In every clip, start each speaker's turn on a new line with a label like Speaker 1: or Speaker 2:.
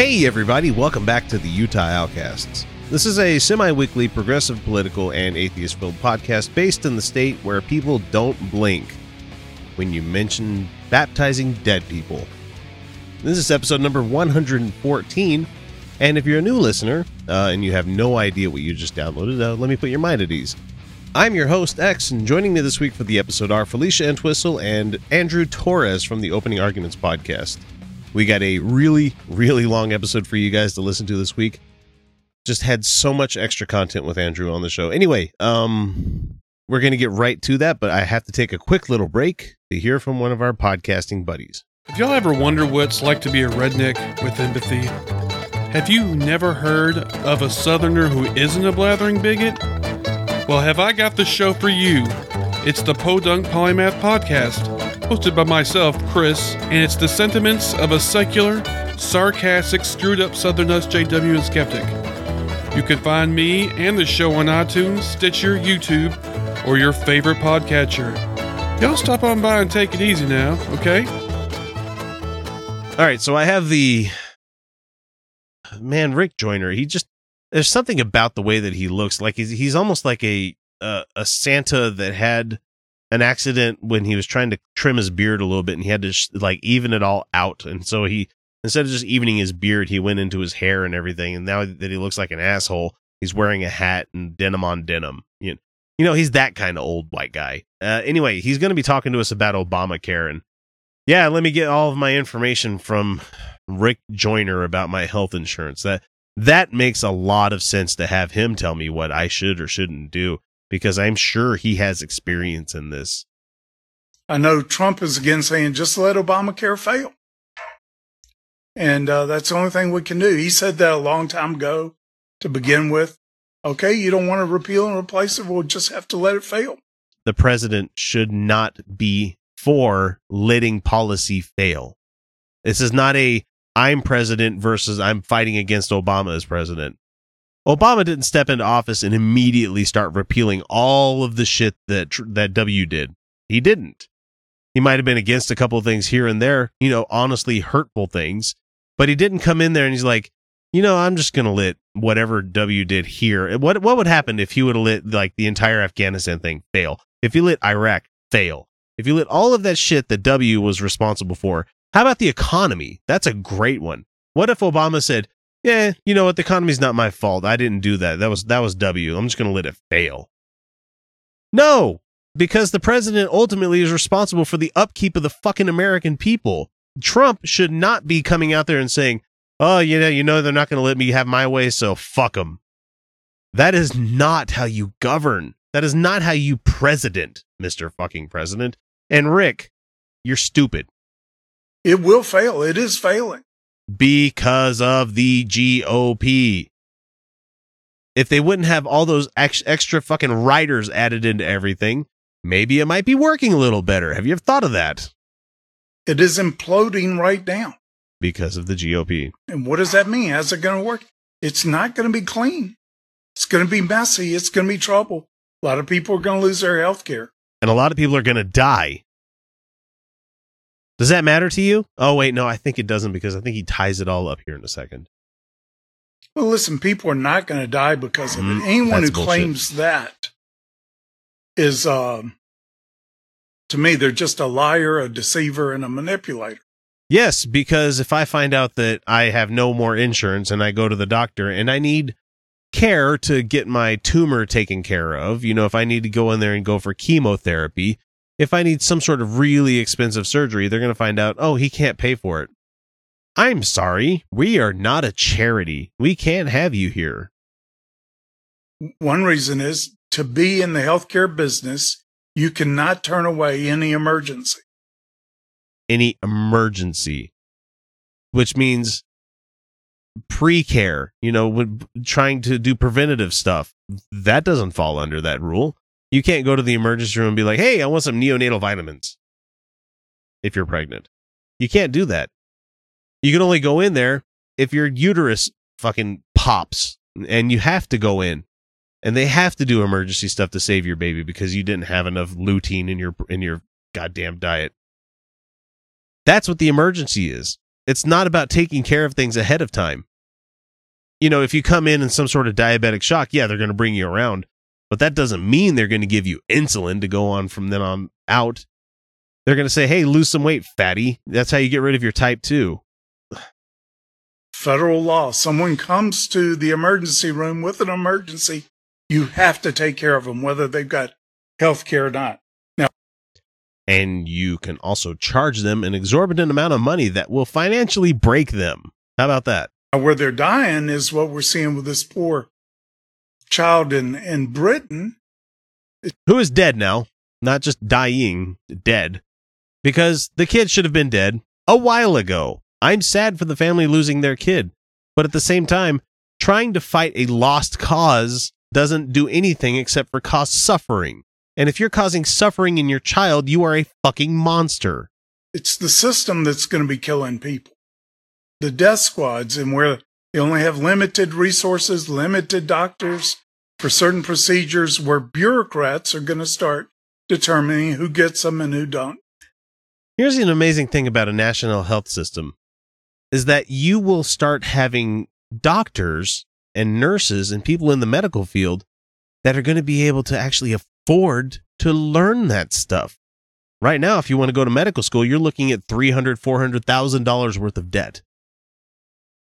Speaker 1: Hey, everybody, welcome back to the Utah Outcasts. This is a semi weekly progressive political and atheist filled podcast based in the state where people don't blink when you mention baptizing dead people. This is episode number 114. And if you're a new listener uh, and you have no idea what you just downloaded, uh, let me put your mind at ease. I'm your host, X, and joining me this week for the episode are Felicia Entwistle and Andrew Torrez from the Opening Arguments podcast. We got a really, really long episode for you guys to listen to this week. Just had so much extra content with Andrew on the show. Anyway, um, we're going to get right to that, but I have to take a quick little break to hear from one of our podcasting buddies.
Speaker 2: Have y'all ever wondered what it's like to be a redneck with empathy? Have you never heard of a southerner who isn't a blathering bigot? Well, have I got the show for you? It's the Podunk Polymath Podcast, hosted by myself, Chris, and it's the sentiments of a secular, sarcastic, screwed up Southern SJW and skeptic. You can find me and the show on iTunes, Stitcher, YouTube, or your favorite podcatcher. Y'all stop on by and take it easy now, okay?
Speaker 1: All right, so I have the man Rick Joyner. He just there's something about the way that he looks like he's he's almost like a uh, a Santa that had an accident when he was trying to trim his beard a little bit and he had to sh- like even it all out. And so he instead of just evening his beard he went into his hair and everything. And now that he looks like an asshole he's wearing a hat and denim on denim. You know, you know he's that kind of old white guy. Uh, anyway he's going to be talking to us about obamacare. And yeah let me get all of my information from rick joyner about my health insurance. That that makes a lot of sense to have him tell me what i should or shouldn't do because i'm sure he has experience in this
Speaker 3: I know Trump is again saying just let Obamacare fail. And uh, that's the only thing we can do. He said that a long time ago to begin with. Okay, you don't want to repeal and replace it. We'll just have to let it fail.
Speaker 1: the president should not be for letting policy fail. This is not a I'm president versus I'm fighting against Obama as president. Obama didn't step into office and immediately start repealing all of the shit that that W did. He didn't. He might have been against a couple of things here and there, you know, honestly hurtful things, but he didn't come in there and he's like, you know, I'm just gonna let whatever W did here. What what would happen if he would have let like the entire Afghanistan thing fail? If he let Iraq fail? If you let all of that shit that W was responsible for? How about the economy? That's a great one. What if Obama said, "Yeah, you know what? The economy's not my fault. I didn't do that. That was that was W. I'm just gonna let it fail." No, because the president ultimately is responsible for the upkeep of the fucking American people. Trump should not be coming out there and saying, "Oh, you know, you know, they're not going to let me have my way, so fuck them." That is not how you govern. That is not how you president, Mister Fucking President. And Rick, you're stupid
Speaker 3: It will fail. It is failing.
Speaker 1: Because of the GOP. If they wouldn't have all those ex- extra fucking riders added into everything, maybe it might be working a little better. Have you ever thought of that?
Speaker 3: It is imploding right now.
Speaker 1: Because of the GOP.
Speaker 3: And what does that mean? How's it going to work? It's not going to be clean. It's going to be messy. It's going to be trouble. A lot of people are going to lose their health care.
Speaker 1: And a lot of people are going to die. Does that matter to you? Oh, wait, no, I think it doesn't because I think he ties it all up here in a second.
Speaker 3: Well, listen, people are not going to die because of
Speaker 1: Mhm.
Speaker 3: it. Anyone who
Speaker 1: bullshit.
Speaker 3: claims that is, um, to me, they're just a liar, a deceiver, and a manipulator.
Speaker 1: Yes, because if I find out that I have no more insurance and I go to the doctor and I need care to get my tumor taken care of, you know, if I need to go in there and go for chemotherapy, if I need some sort of really expensive surgery, they're going to find out, oh, he can't pay for it. I'm sorry. We are not a charity. We can't have you here.
Speaker 3: One reason is to be in the healthcare business, you cannot turn away any emergency.
Speaker 1: Any emergency, which means pre care, you know, when trying to do preventative stuff. That doesn't fall under that rule. You can't go to the emergency room and be like, hey, I want some neonatal vitamins if you're pregnant. You can't do that. You can only go in there if your uterus fucking pops and you have to go in and they have to do emergency stuff to save your baby because you didn't have enough lutein in your in your goddamn diet. That's what the emergency is. It's not about taking care of things ahead of time. You know, if you come in in some sort of diabetic shock, yeah, they're going to bring you around, but that doesn't mean they're going to give you insulin to go on from then on out. They're going to say, "Hey, lose some weight, fatty." That's how you get rid of your type 2.
Speaker 3: Federal law. Someone comes to the emergency room with an emergency, you have to take care of them, whether they've got health care or not.
Speaker 1: Now, And you can also charge them an exorbitant amount of money that will financially break them. How about that?
Speaker 3: Where they're dying is what we're seeing with this poor child in, in Britain.
Speaker 1: who is dead now, not just dying, dead, because the kid should have been dead a while ago. I'm sad for the family losing their kid, but at the same time, trying to fight a lost cause doesn't do anything except for cause suffering. And if you're causing suffering in your child, you are a fucking monster.
Speaker 3: It's the system that's going to be killing people. The death squads, and where they only have limited resources, limited doctors for certain procedures, where bureaucrats are going to start determining who gets them and who don't.
Speaker 1: Here's an amazing thing about a national health system is that you will start having doctors and nurses and people in the medical field that are going to be able to actually afford to learn that stuff. Right now, if you want to go to medical school, you're looking at three hundred, four hundred thousand dollars worth of debt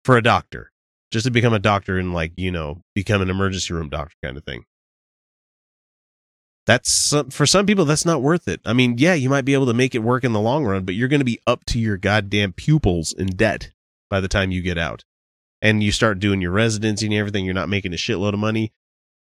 Speaker 1: for a doctor, just to become a doctor and like you know become an emergency room doctor kind of thing. That's for some people that's not worth it. I mean, yeah, you might be able to make it work in the long run, but you're going to be up to your goddamn pupils in debt by the time you get out. And you start doing your residency and everything, you're not making a shitload of money.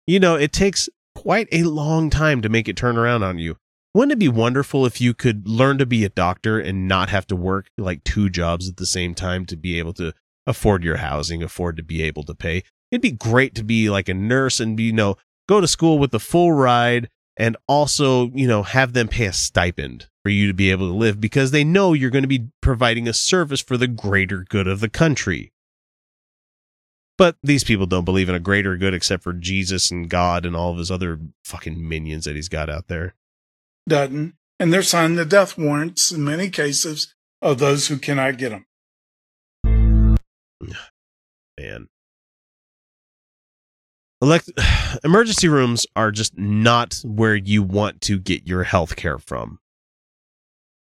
Speaker 1: You know, it takes quite a long time to make it turn around on you. Wouldn't it be wonderful if you could learn to be a doctor and not have to work like two jobs at the same time to be able to afford your housing, afford to be able to pay? It'd be great to be like a nurse and be, you know, go to school with the full ride and also, you know, have them pay a stipend for you to be able to live because they know you're going to be providing a service for the greater good of the country. But these people don't believe in a greater good except for Jesus and God and all of his other fucking minions that he's got out there.
Speaker 3: Doesn't. And they're signing the death warrants in many cases of those who cannot get them.
Speaker 1: Man. Elect- emergency rooms are just not where you want to get your health care from.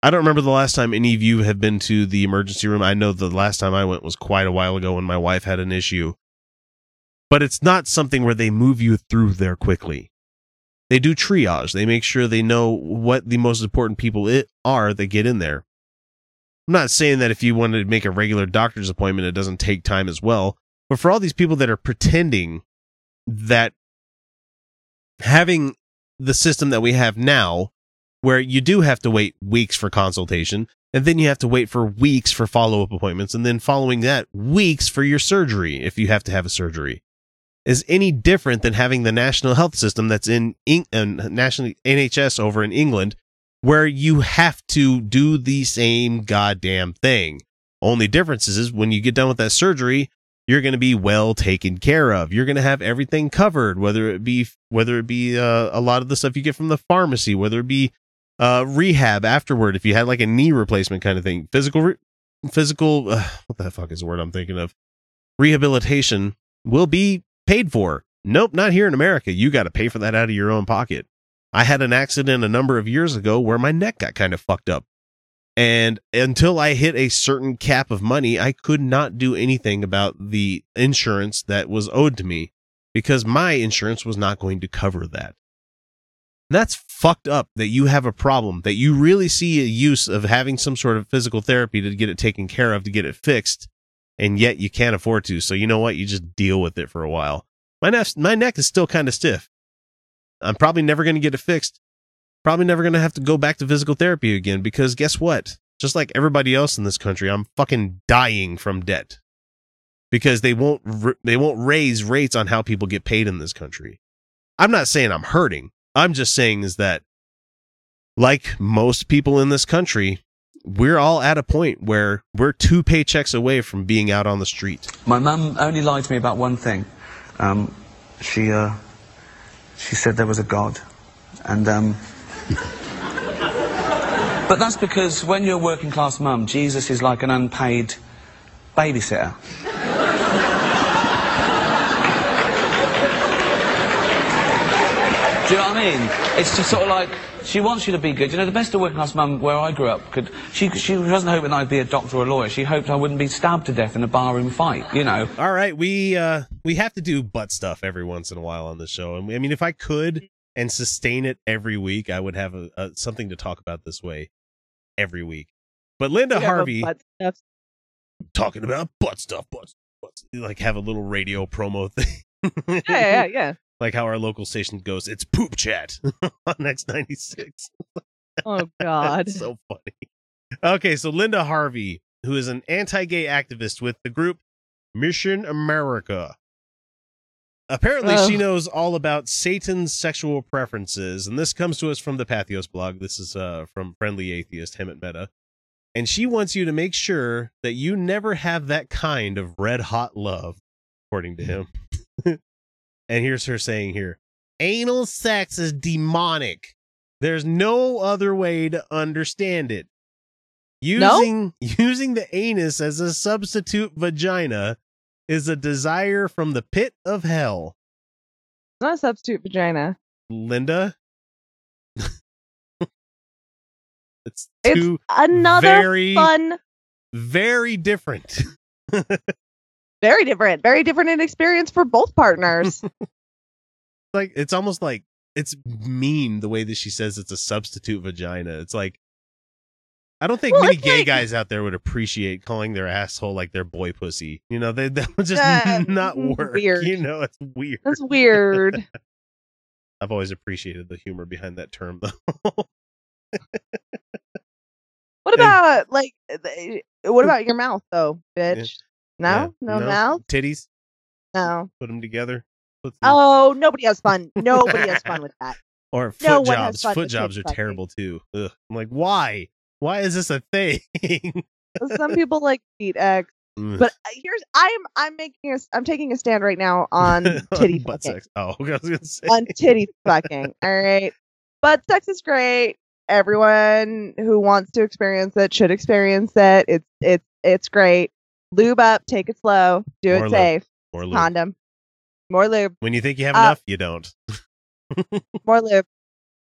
Speaker 1: I don't remember the last time any of you have been to the emergency room. I know the last time I went was quite a while ago when my wife had an issue. But it's not something where they move you through there quickly. They do triage. They make sure they know what the most important people it are that get in there. I'm not saying that if you wanted to make a regular doctor's appointment, it doesn't take time as well. But for all these people that are pretending that having the system that we have now, where you do have to wait weeks for consultation, and then you have to wait for weeks for follow up appointments, and then following that, weeks for your surgery if you have to have a surgery, is any different than having the national health system that's in Eng- uh, national NHS over in England, where you have to do the same goddamn thing. Only difference is, when you get done with that surgery, you're going to be well taken care of. You're going to have everything covered, whether it be whether it be uh, a lot of the stuff you get from the pharmacy, whether it be uh, rehab afterward, if you had like a knee replacement kind of thing, physical re- physical uh, what the fuck is the word I'm thinking of? Rehabilitation will be paid for. Nope, not here in America. You got to pay for that out of your own pocket. I had an accident a number of years ago where my neck got kind of fucked up. And until I hit a certain cap of money, I could not do anything about the insurance that was owed to me because my insurance was not going to cover that. That's fucked up that you have a problem, that you really see a use of having some sort of physical therapy to get it taken care of, to get it fixed, and yet you can't afford to. So you know what? You just deal with it for a while. My neck, my neck is still kind of stiff. I'm probably never going to get it fixed. Probably never going to have to go back to physical therapy again because guess what? Just like everybody else in this country, I'm fucking dying from debt because they won't they won't raise rates on how people get paid in this country. I'm not saying I'm hurting. I'm just saying is that like most people in this country, we're all at a point where we're two paychecks away from being out on the street.
Speaker 4: My mum only lied to me about one thing. Um, she uh, she said there was a God, and um, but that's because when you're a working class mum, Jesus is like an unpaid babysitter. Do you know what I mean? It's just sort of like she wants you to be good. You know, the best of working class mum where I grew up could she she wasn't hoping I'd be a doctor or a lawyer. She hoped I wouldn't be stabbed to death in a barroom fight. You know.
Speaker 1: All right, we uh we have to do butt stuff every once in a while on the show, and I mean, if I could and sustain it every week, I would have a, a something to talk about this way every week. But Linda Harvey talking about butt stuff, butt, butt, like have a little radio promo thing.
Speaker 5: yeah, yeah, yeah
Speaker 1: like how our local station goes, it's poop chat on X96.
Speaker 5: Oh God.
Speaker 1: so funny. Okay, so Linda Harvey, who is an anti-gay activist with the group Mission America. Apparently, she knows all about Satan's sexual preferences, and this comes to us from the Patheos blog. This is uh, from Friendly Atheist Hemant Mehta, and she wants you to make sure that you never have that kind of red hot love, according to him. And here's her saying here anal sex is demonic. There's no other way to understand it. Using no? using the anus as a substitute vagina is a desire from the pit of hell.
Speaker 5: It's not a substitute vagina.
Speaker 1: Linda. it's
Speaker 5: it's another very, fun
Speaker 1: very different.
Speaker 5: very different, very different in experience for both partners.
Speaker 1: like it's almost like it's mean the way that she says it's a substitute vagina. It's like I don't think well, many gay like, guys out there would appreciate calling their asshole like their boy pussy. You know, they that would just uh, not work. Weird. You know, it's weird.
Speaker 5: That's weird.
Speaker 1: I've always appreciated the humor behind that term though.
Speaker 5: what about and, like what about your mouth though, bitch? No, yeah, no, no mouth.
Speaker 1: Titties.
Speaker 5: No.
Speaker 1: Put them together.
Speaker 5: Oh, nobody has fun. Nobody has fun with that.
Speaker 1: Or foot no jobs. Foot jobs are fucking. terrible too. Ugh. I'm like, why? Why is this a thing?
Speaker 5: Some people like feet X. But uh, here's I'm I'm making a I'm taking a stand right now on titty butt fucking. sex.
Speaker 1: Oh, I was gonna say
Speaker 5: on titty fucking. All right, butt sex is great. Everyone who wants to experience it should experience it. It's it's it's great lube up, take it slow, do More it lube. safe. More lube. Condom. More lube.
Speaker 1: When you think you have uh, enough, you don't.
Speaker 5: more lube.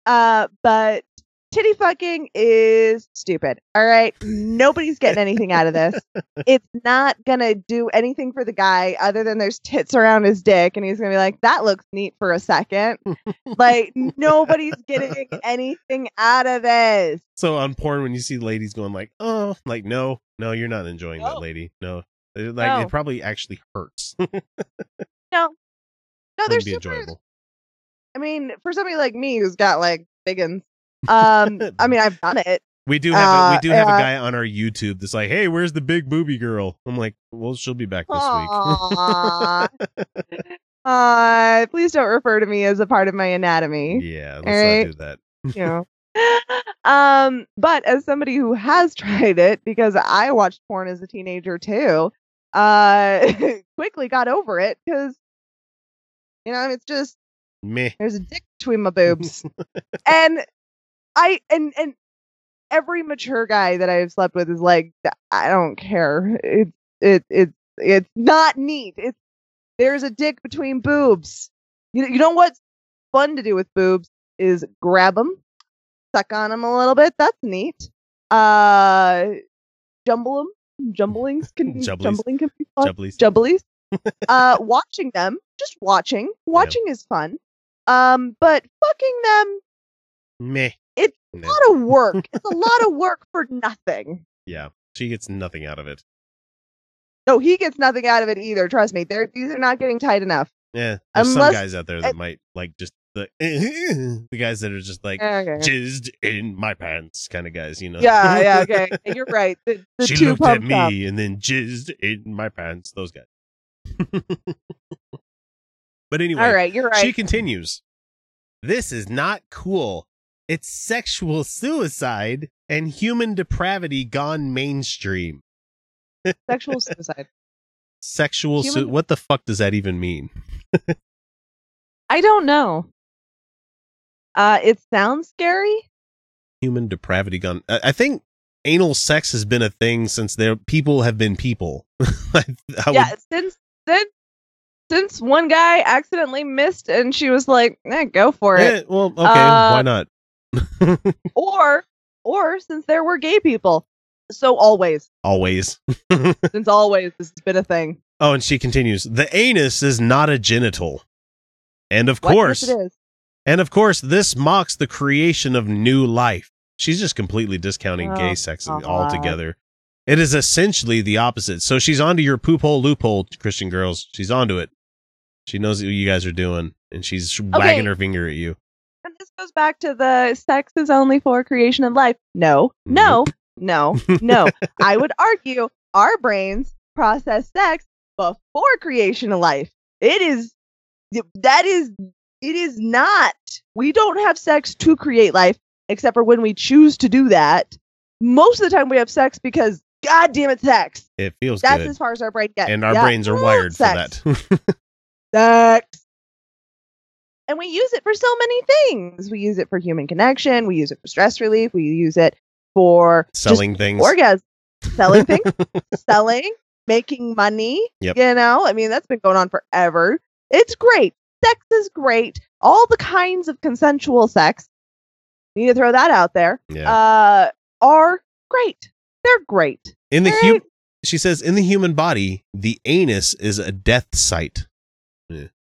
Speaker 5: Uh, but titty fucking is stupid. All right. Nobody's getting anything out of this. It's not going to do anything for the guy other than there's tits around his dick. And he's going to be like, that looks neat for a second. like, nobody's getting anything out of this.
Speaker 1: So on porn, when you see ladies going like, oh, like, no, no, you're not enjoying no. that lady. No. Like, no. it probably actually hurts.
Speaker 5: no. No, they're super, enjoyable. I mean, for somebody like me who's got like big uns um, I mean, I've done it.
Speaker 1: We do have uh, a, we do have uh, a guy on our YouTube that's like, "Hey, where's the big booby girl?" I'm like, "Well, she'll be back this
Speaker 5: week." uh, please don't refer to me as a part of my anatomy.
Speaker 1: Yeah, let's right? not do that.
Speaker 5: you know. Um, but as somebody who has tried it because I watched porn as a teenager too, uh, quickly got over it because you know it's just
Speaker 1: me.
Speaker 5: There's a dick between my boobs, and I and and every mature guy that I've slept with is like, I don't care. It's it it it's not neat. It's There's a dick between boobs. You, you know what's fun to do with boobs is grab them, suck on them a little bit. That's neat. Uh, jumble them. Jumblings can
Speaker 1: Jubblies.
Speaker 5: jumbling can be fun.
Speaker 1: Jubblies.
Speaker 5: Jubblies. uh, watching them, just watching. Watching is fun. Um, but fucking them,
Speaker 1: Meh.
Speaker 5: it's a
Speaker 1: No.
Speaker 5: lot of work. it's a lot of work for nothing.
Speaker 1: Yeah. She gets nothing out of it.
Speaker 5: No, he gets nothing out of it either. Trust me. They're these are not getting tight enough.
Speaker 1: Yeah. There's
Speaker 5: Unless-
Speaker 1: some guys out there that might like just the the guys that are just like
Speaker 5: Okay.
Speaker 1: jizzed in my pants kind of guys, you know.
Speaker 5: Yeah, yeah, okay. You're right. The, the
Speaker 1: she
Speaker 5: two
Speaker 1: looked at me
Speaker 5: up.
Speaker 1: and then jizzed in my pants. Those guys. but anyway,
Speaker 5: All right, you're right.
Speaker 1: She continues. This is not cool. It's sexual suicide and human depravity gone mainstream.
Speaker 5: Sexual suicide.
Speaker 1: Sexual su- what the fuck does that even mean?
Speaker 5: I don't know. Uh, it sounds scary.
Speaker 1: Human depravity gone. I, I think anal sex has been a thing since there people have been people. I, I
Speaker 5: yeah,
Speaker 1: would-
Speaker 5: since since since one guy accidentally missed and she was like, eh, "Go for it,"
Speaker 1: well, okay,
Speaker 5: Uh,
Speaker 1: why not?
Speaker 5: or or since there were gay people. So always,
Speaker 1: Always.
Speaker 5: since always, this has been a thing.
Speaker 1: Oh, and she continues. The anus is not a genital. And of
Speaker 5: What?
Speaker 1: course,
Speaker 5: yes, it is.
Speaker 1: And of course, this mocks the creation of new life. She's just completely discounting
Speaker 5: Oh,
Speaker 1: gay sex
Speaker 5: God.
Speaker 1: altogether. It is essentially the opposite. So she's onto your poop hole loophole, Christian girls. She's onto it. She knows what you guys are doing, and she's wagging her finger at you.
Speaker 5: And this goes back to the sex is only for creation of life. No, no, no, no. I would argue our brains process sex before creation of life. It is that is it is not. We don't have sex to create life, except for when we choose to do that. Most of the time, we have sex because God damn it, sex.
Speaker 1: It feels good.
Speaker 5: That's
Speaker 1: good.
Speaker 5: as far as our brain gets.
Speaker 1: and our
Speaker 5: Yeah.
Speaker 1: brains are wired
Speaker 5: sex.
Speaker 1: for that.
Speaker 5: sex. And we use it for so many things. We use it for human connection. We use it for stress relief. We use it for
Speaker 1: Selling things.
Speaker 5: orgasm, selling things, selling, making money.
Speaker 1: Yep.
Speaker 5: You know, I mean, that's been going on forever. It's great. Sex is great. All the kinds of consensual sex, need to throw that out there,
Speaker 1: Yeah.
Speaker 5: uh, are great. They're great.
Speaker 1: in the
Speaker 5: All
Speaker 1: hu-
Speaker 5: right.
Speaker 1: she says, in the human body, the anus is a death site.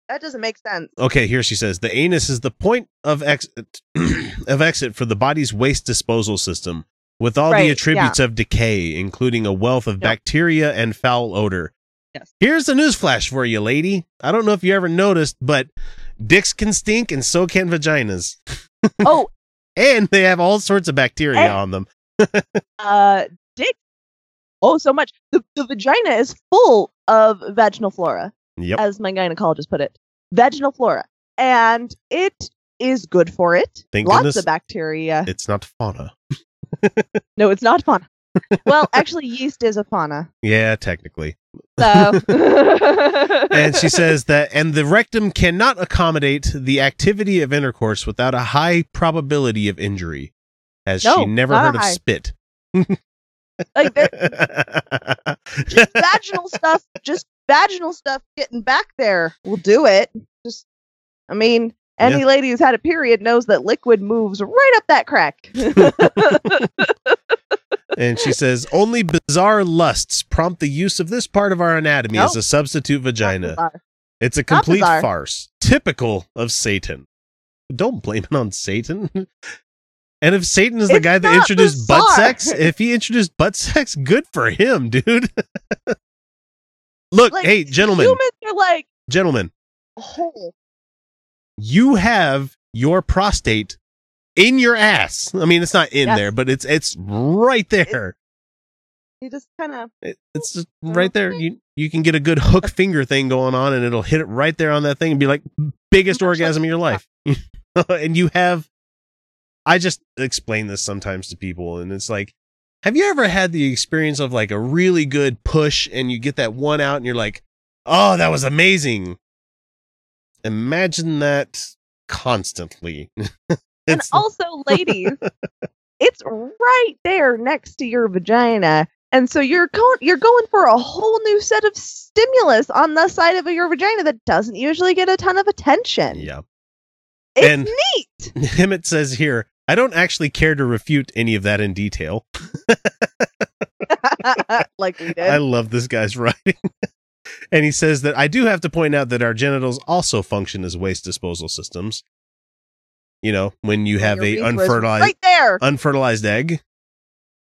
Speaker 5: That doesn't make sense.
Speaker 1: Okay, here she says the anus is the point of exit of exit for the body's waste disposal system, with all
Speaker 5: Right,
Speaker 1: the attributes of decay, including a wealth of bacteria and foul odor.
Speaker 5: Yes.
Speaker 1: Here's a newsflash for you, lady. I don't know if you ever noticed, but dicks can stink, and so can vaginas,
Speaker 5: Oh,
Speaker 1: and they have all sorts of bacteria
Speaker 5: And-
Speaker 1: on them.
Speaker 5: uh dick oh so much the, the vagina is full of vaginal flora
Speaker 1: Yep.
Speaker 5: as my gynecologist put it vaginal flora and it is good for it
Speaker 1: Thank
Speaker 5: lots
Speaker 1: goodness
Speaker 5: of bacteria
Speaker 1: It's not fauna.
Speaker 5: no it's not fauna well actually yeast is a fauna.
Speaker 1: Yeah, technically.
Speaker 5: so.
Speaker 1: And she says that and the rectum cannot accommodate the activity of intercourse without a high probability of injury has she never heard of spit.
Speaker 5: Like just vaginal stuff just vaginal stuff getting back there will do it. Just i mean any
Speaker 1: Yeah.
Speaker 5: lady who's had a period knows that liquid moves right up that crack
Speaker 1: and she says only bizarre lusts prompt the use of this part of our anatomy
Speaker 5: No.
Speaker 1: as a substitute vagina. it's a complete farce typical of satan. Don't blame it on satan. And if satan is the
Speaker 5: It's
Speaker 1: guy that introduced butt sex if he introduced butt sex good for him dude. Look
Speaker 5: Like,
Speaker 1: hey gentlemen.
Speaker 5: humans are like
Speaker 1: gentlemen.
Speaker 5: Whole
Speaker 1: you have your prostate in your ass. I mean, it's not in there, but it's it's right there.
Speaker 5: you just kind of
Speaker 1: It, it's just right there. You you can get a good hook finger thing going on, and it'll hit it right there on that thing and be like biggest orgasm of your life. and you have. I just explain this sometimes to people, and it's like, have you ever had the experience of like a really good push, and you get that one out, and you're like, oh, that was amazing. Imagine that constantly.
Speaker 5: and also ladies it's right there next to your vagina And so you're going you're going for a whole new set of stimulus on the side of your vagina that doesn't usually get a ton of attention.
Speaker 1: Yeah.
Speaker 5: It's
Speaker 1: And-
Speaker 5: neat.
Speaker 1: Hemant says here, I don't actually care to refute any of that in detail.
Speaker 5: like we did.
Speaker 1: I love this guy's writing. and he says that I do have to point out that our genitals also function as waste disposal systems. You know, when you have
Speaker 5: Your
Speaker 1: a unfertilized
Speaker 5: right there.
Speaker 1: unfertilized egg,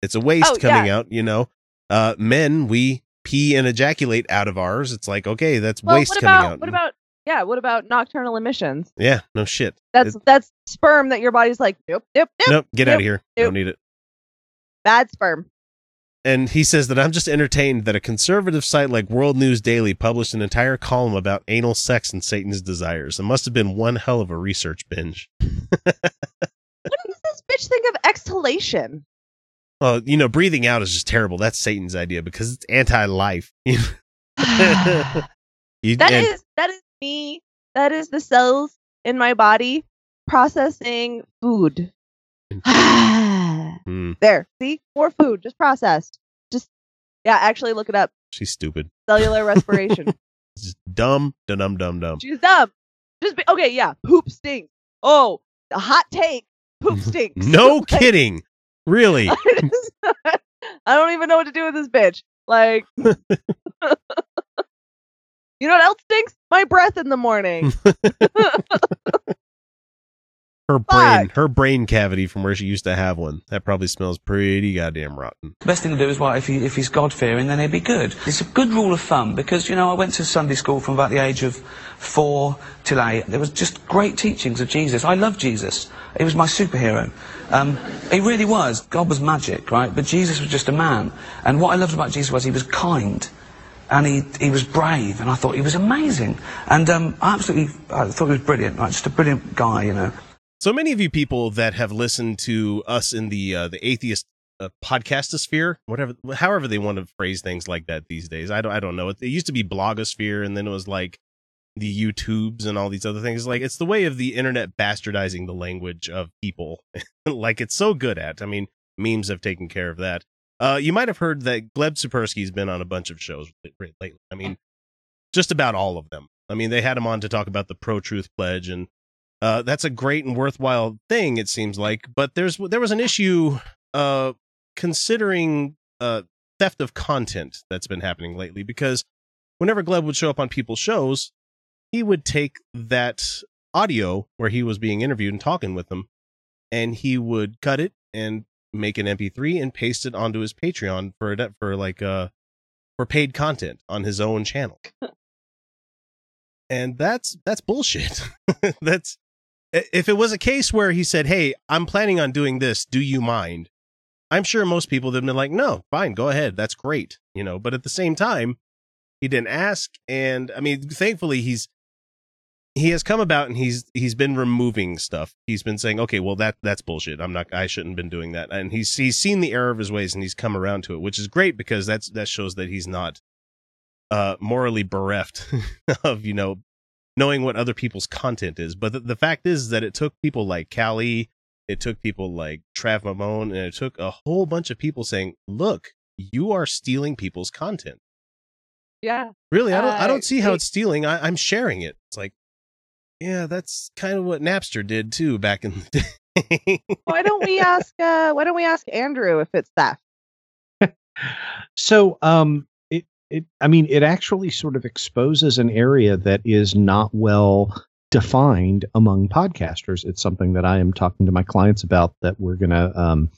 Speaker 1: it's a waste
Speaker 5: Oh,
Speaker 1: coming
Speaker 5: yeah.
Speaker 1: out, you know. Uh men, we pee and ejaculate out of ours. It's like, okay, that's
Speaker 5: well,
Speaker 1: waste
Speaker 5: what
Speaker 1: coming
Speaker 5: about
Speaker 1: out.
Speaker 5: what about yeah, what about nocturnal emissions?
Speaker 1: yeah, no shit.
Speaker 5: That's that's sperm that your body's like, nope, nope, nope.
Speaker 1: nope, get out of here.
Speaker 5: nope.
Speaker 1: Don't need it.
Speaker 5: Bad sperm.
Speaker 1: And he says that I'm just entertained that a conservative site like World News Daily published an entire column about anal sex and Satan's desires. It must have been one hell of a research binge.
Speaker 5: What does this bitch think of exhalation?
Speaker 1: Well, you know, breathing out is just terrible. That's Satan's idea because it's anti-life. You-
Speaker 5: That
Speaker 1: you-
Speaker 5: is
Speaker 1: and-
Speaker 5: that is me. That is the cells in my body processing food.
Speaker 1: Hmm,
Speaker 5: there, see, more food, just processed. Just yeah, actually look it up.
Speaker 1: she's stupid.
Speaker 5: Cellular respiration.
Speaker 1: Just dumb, dumb, dumb, dumb.
Speaker 5: She's dumb. Just be okay. Yeah, poop stinks. Oh, the hot take. Poop stinks.
Speaker 1: No
Speaker 5: Like,
Speaker 1: kidding. Really?
Speaker 5: I don't even know what to do with this bitch. Like, you know what else stinks? My breath in the morning.
Speaker 1: Her brain, her brain cavity from where she used to have one. That probably smells pretty goddamn rotten.
Speaker 4: The best thing to do is, well, if, he, if he's God fearing, then he'd be good. It's a good rule of thumb because, you know, I went to Sunday school from about the age of four till eight. There was just great teachings of Jesus. I love Jesus. He was my superhero. Um, he really was. God was magic, right? But Jesus was just a man. And what I loved about Jesus was he was kind. And he, he was brave, and I thought he was amazing. And um, I absolutely, I thought he was brilliant, right? Just a brilliant guy, you know.
Speaker 1: So many of you people that have listened to us in the uh, the atheist uh, podcastosphere, whatever, however they want to phrase things like that these days. I don't, I don't know. It, it used to be blogosphere, and then it was like the YouTubes and all these other things. Like it's the way of the internet bastardizing the language of people, like it's so good at. I mean, memes have taken care of that. Uh, you might have heard that Gleb Tsipursky's been on a bunch of shows lately. I mean, just about all of them. I mean, they had him on to talk about the pro truth pledge and uh, that's a great and worthwhile thing, it seems like. But there's there was an issue uh, considering uh, theft of content that's been happening lately because whenever Gleb would show up on people's shows, he would take that audio where he was being interviewed and talking with them, and he would cut it and make an MP3 and paste it onto his Patreon for a- for like uh for paid content on his own channel. and that's that's bullshit. that's if it was a case where he said, "Hey, I'm planning on doing this. Do you mind?" I'm sure most people would have been like, "No, fine, go ahead. That's great." You know, but at the same time, he didn't ask, and I mean, thankfully, he's he has come about and he's he's been removing stuff. He's been saying, "Okay, well that that's bullshit. I'm not. I shouldn't have been doing that." And he's he's seen the error of his ways and he's come around to it, which is great because that's that shows that he's not uh morally bereft of you know knowing what other people's content is. But the, the fact is that it took people like Callie, it took people like Trav Mamone, and it took a whole bunch of people saying, "Look, you are stealing people's content."
Speaker 5: Yeah.
Speaker 1: Really, I don't. I
Speaker 5: Uh,
Speaker 1: don't see how it's stealing. I, I'm sharing it. It's like, yeah, that's kind of what Napster did too back in the day.
Speaker 5: Why don't we ask? Uh, why don't we ask Andrew if it's theft?
Speaker 6: So, um, it, I mean, it actually sort of exposes an area that is not well defined among podcasters. It's something that I am talking to my clients about that we're going to um,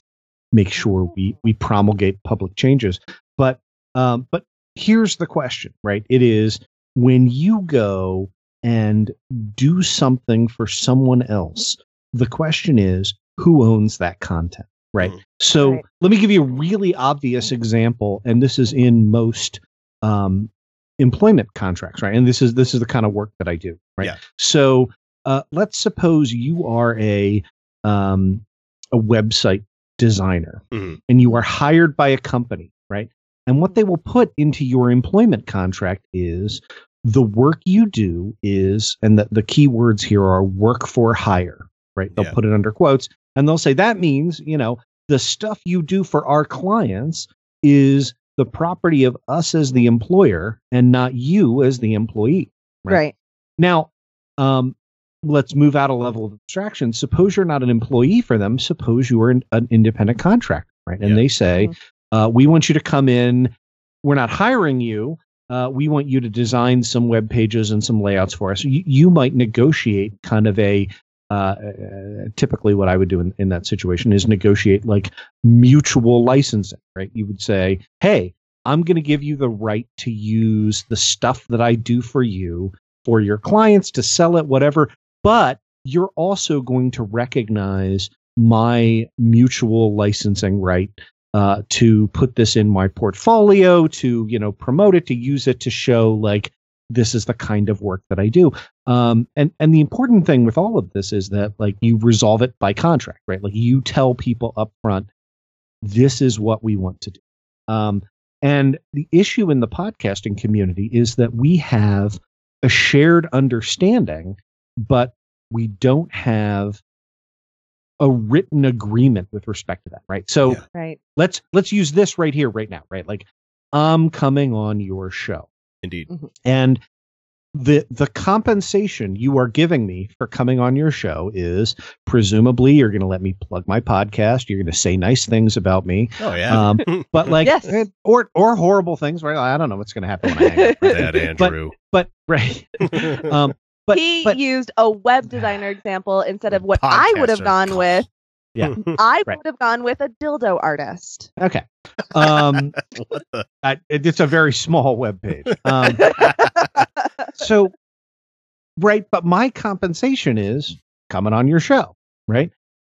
Speaker 6: make sure we we promulgate public changes. But um, but here's the question, right? It is when you go and do something for someone else. The question is, who owns that content, right?
Speaker 1: Mhm.
Speaker 6: So
Speaker 5: Right.
Speaker 6: let me give you a really obvious example, and this is in most um, employment contracts, right? And this is this is the kind of work that I do, right?
Speaker 1: Yeah.
Speaker 6: So uh, let's suppose you are a um, a website designer,
Speaker 1: Mhm.
Speaker 6: and you are hired by a company, right? And what they will put into your employment contract is the work you do is, and the, the key words here are work for hire, right? They'll
Speaker 1: Yeah.
Speaker 6: put it under quotes, and they'll say that means, you know, the stuff you do for our clients is the property of us as the employer and not you as the employee.
Speaker 5: Right.
Speaker 6: Now, um, let's move out a level of abstraction. Suppose you're not an employee for them. Suppose you are an, an independent contractor, right? And
Speaker 1: Yeah.
Speaker 6: they say,
Speaker 5: Mm-hmm.
Speaker 6: uh, we want you to come in. We're not hiring you. Uh, we want you to design some web pages and some layouts for us. You, you might negotiate kind of a uh, typically what I would do in, in that situation is negotiate like mutual licensing, right? You would say, hey, I'm going to give you the right to use the stuff that I do for you for your clients to sell it, whatever. But you're also going to recognize my mutual licensing right uh, to put this in my portfolio, to you know promote it, to use it to show like this is the kind of work that I do. Um, and and the important thing with all of this is that like you resolve it by contract, right? Like you tell people up front, this is what we want to do. Um, and the issue in the podcasting community is that we have a shared understanding, but we don't have a written agreement with respect to that, right? So
Speaker 1: Yeah.
Speaker 5: Right.
Speaker 6: let's let's use this right here, right now, right? Like I'm coming on your show,
Speaker 1: Indeed.
Speaker 6: and the the compensation you are giving me for coming on your show is presumably you're going to let me plug my podcast, you're going to say nice things about me,
Speaker 1: Oh yeah.
Speaker 6: um, but like
Speaker 5: Yes.
Speaker 6: or or horrible things, right? I don't know what's going to happen when I hang up.
Speaker 1: that Andrew.
Speaker 6: But right, um, but
Speaker 5: he
Speaker 6: but
Speaker 5: used a web designer example instead of what I would have gone with.
Speaker 6: Yeah.
Speaker 5: I
Speaker 6: Right.
Speaker 5: would have gone with a dildo artist.
Speaker 6: okay, um,
Speaker 1: what the?
Speaker 6: I, it's a very small web page. Um, so right but my compensation is coming on your show right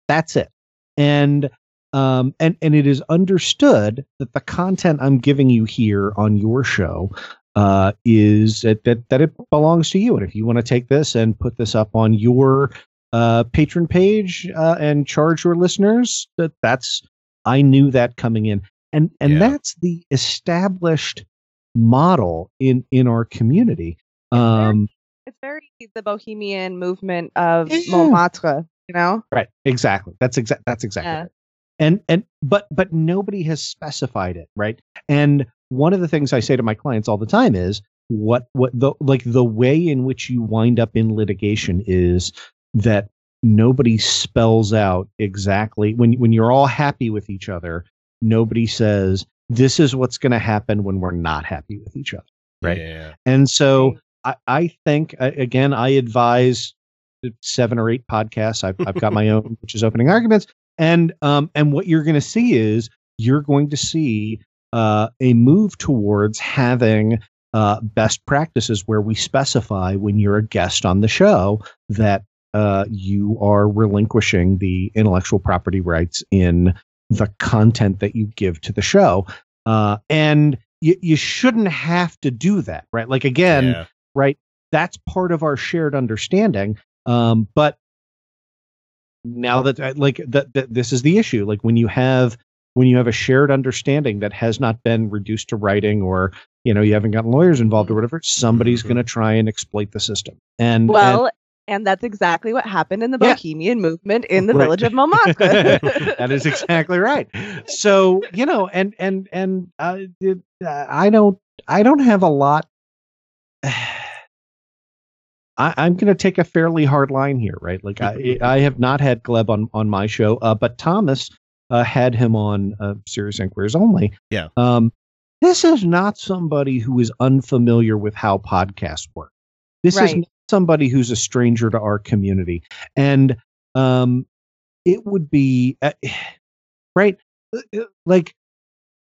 Speaker 6: that's it and um and and it is understood that the content i'm giving you here on your show uh is that that, that it belongs to you and if you want to take this and put this up on your uh Patreon page uh and charge your listeners that that's i knew that coming in and and
Speaker 1: Yeah.
Speaker 6: that's the established model in in our community um
Speaker 5: It's very the bohemian movement of
Speaker 6: Yeah.
Speaker 5: Montmartre, you know?
Speaker 6: right exactly that's exact that's exactly
Speaker 5: Yeah.
Speaker 6: right. and and but but nobody has specified it right and one of the things i say to my clients all the time is what what the like the way in which you wind up in litigation is that nobody spells out exactly when when you're all happy with each other nobody says this is what's going to happen when we're not happy with each other right
Speaker 1: Yeah.
Speaker 6: and so I, I think again, I advise seven or eight podcasts. I've, I've got my own, which is opening arguments, and um, and what you're going to see is you're going to see uh, a move towards having uh, best practices where we specify when you're a guest on the show that uh, you are relinquishing the intellectual property rights in the content that you give to the show, uh, and you, you shouldn't have to do that, right? Like again,
Speaker 1: yeah.
Speaker 6: right? That's part of our shared understanding. Um, but now that uh, like that, that this is the issue, like when you have when you have a shared understanding that has not been reduced to writing or you know you haven't gotten lawyers involved or whatever, somebody's
Speaker 1: Mhm.
Speaker 6: going to try and exploit the system. And
Speaker 5: Well, and, that's exactly what happened in the
Speaker 6: Yeah.
Speaker 5: bohemian movement in the
Speaker 6: Right.
Speaker 5: village of Montmartre.
Speaker 6: that is exactly right. So you know, and and and uh, it, uh, I don't I don't have a lot. I, I'm going to take a fairly hard line here, right? Like I I have not had Gleb on on my show, uh, but Thomas uh, had him on uh, Serious Inquiries only.
Speaker 1: Yeah.
Speaker 6: Um, this is not somebody who is unfamiliar with how podcasts work. This is
Speaker 5: Right.
Speaker 6: not somebody who's a stranger to our community, and um, it would be uh, right? Uh, like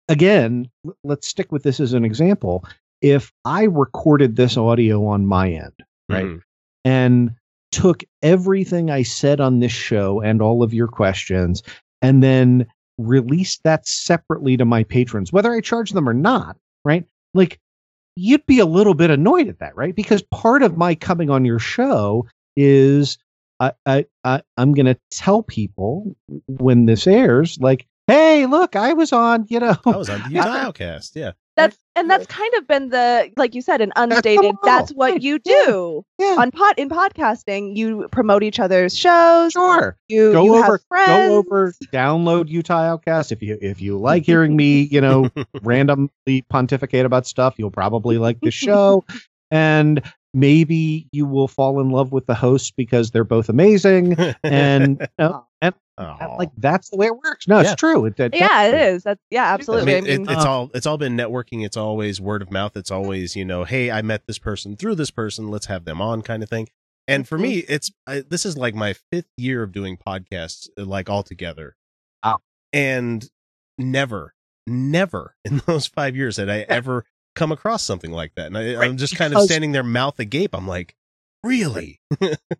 Speaker 6: again let's stick with this as an example. If i recorded this audio on my end right
Speaker 1: Mhm.
Speaker 6: and took everything i said on this show and all of your questions and then released that separately to my patrons whether i charge them or not right? Like you'd be a little bit annoyed at that right because part of my coming on your show is I, I, I I'm gonna tell people when this airs, like, hey, look, I was on, you know,
Speaker 1: I was on the Dialcast. Yeah.
Speaker 5: That's and that's kind of been the like you said an unstated. That's what you do
Speaker 6: Yeah.
Speaker 5: on pot in podcasting. You promote each other's shows.
Speaker 6: Sure.
Speaker 5: You
Speaker 6: go
Speaker 5: you
Speaker 6: over go over download utah outcast if you if you like hearing me you know randomly pontificate about stuff you'll probably like the show and maybe you will fall in love with the host because they're both amazing and uh, you know, like that's the way it works no
Speaker 1: Yeah.
Speaker 6: it's true it, it-
Speaker 5: Yeah, it is. That's yeah,
Speaker 1: I
Speaker 5: absolutely.
Speaker 1: mean,
Speaker 5: I
Speaker 1: it,
Speaker 5: mean,
Speaker 1: it's
Speaker 6: uh,
Speaker 1: all it's all been networking. It's always word of mouth. It's always you know, hey, I met this person through this person. Let's have them on, kind of thing. And for me, it's I, this is like my fifth year of doing podcasts, uh, like all together.
Speaker 6: Wow.
Speaker 1: And never, never in those five years had I ever come across something like that. And I, I'm just kind of standing there, mouth agape. I'm like, really?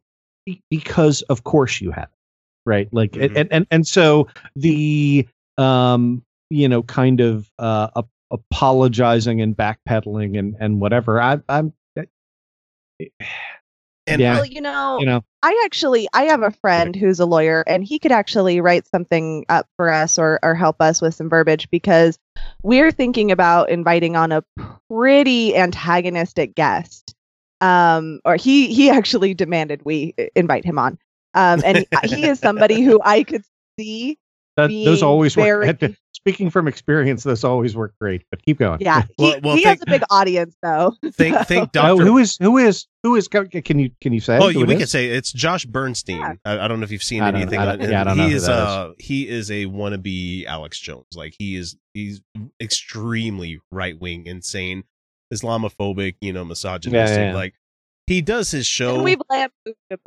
Speaker 6: because of course you have it right like
Speaker 1: Mhm.
Speaker 6: and, and and so the um you know kind of uh ap- apologizing and backpedaling and and whatever i i'm
Speaker 1: And
Speaker 6: Yeah.
Speaker 5: well, you know,
Speaker 6: you know
Speaker 5: I actually I have a friend who's a lawyer and he could actually write something up for us or or help us with some verbiage because we're thinking about inviting on a pretty antagonistic guest. Um or he he actually demanded we invite him on. Um and he, he is somebody who I could see
Speaker 6: that, those always
Speaker 5: very-
Speaker 6: work speaking from experience those always work great but keep going
Speaker 5: yeah, he,
Speaker 1: Well- well,
Speaker 5: he
Speaker 1: think-
Speaker 5: has a big audience though.
Speaker 1: think think
Speaker 6: Oh,
Speaker 1: Doctor.
Speaker 6: who is who is who is can you can you say
Speaker 1: Oh, you, we
Speaker 6: is?
Speaker 1: could say it's Josh Bernstein.
Speaker 5: Yeah.
Speaker 1: I, I don't know if you've seen
Speaker 6: I don't-
Speaker 1: anything.
Speaker 6: I don't- yeah, I don't know
Speaker 1: he
Speaker 6: who
Speaker 1: is
Speaker 6: that is.
Speaker 1: uh he is a wannabe Alex Jones. Like he is he's extremely right wing, insane, Islamophobic, you know, misogynistic.
Speaker 6: Yeah, yeah, yeah.
Speaker 1: Like he does his show.
Speaker 5: And we've lampooned him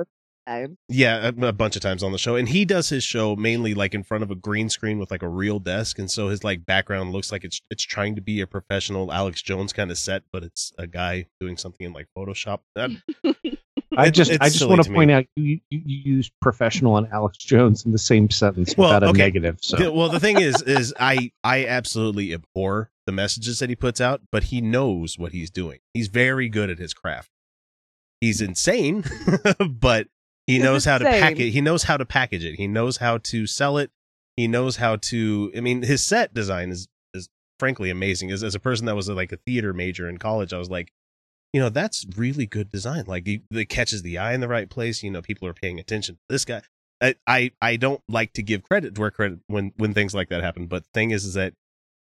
Speaker 5: a few.
Speaker 1: Yeah, a, a bunch of times on the show, and he does his show mainly like in front of a green screen with like a real desk, and so his like background looks like it's it's trying to be a professional Alex Jones kind of set, but it's a guy doing something in like Photoshop. That-
Speaker 6: I just I just want
Speaker 1: to
Speaker 6: to
Speaker 1: me.
Speaker 6: point out you, you you use professional and Alex Jones in the same sentence
Speaker 1: Well,
Speaker 6: without a
Speaker 1: okay.
Speaker 6: negative. So
Speaker 1: Yeah, well, the thing is, is I I absolutely abhor the messages that he puts out, but he knows what he's doing. He's very good at his craft. He's insane, but he knows how to
Speaker 5: pack
Speaker 1: it. He knows how to package it. He knows how to sell it. He knows how to. I mean, his set design is is frankly amazing. As as a person that was like a theater major in college, I was like, you know, that's really good design. Like it catches the eye in the right place. You know, people are paying attention. This guy, I, I I don't like to give credit where credit when when things like that happen. But the thing is, is that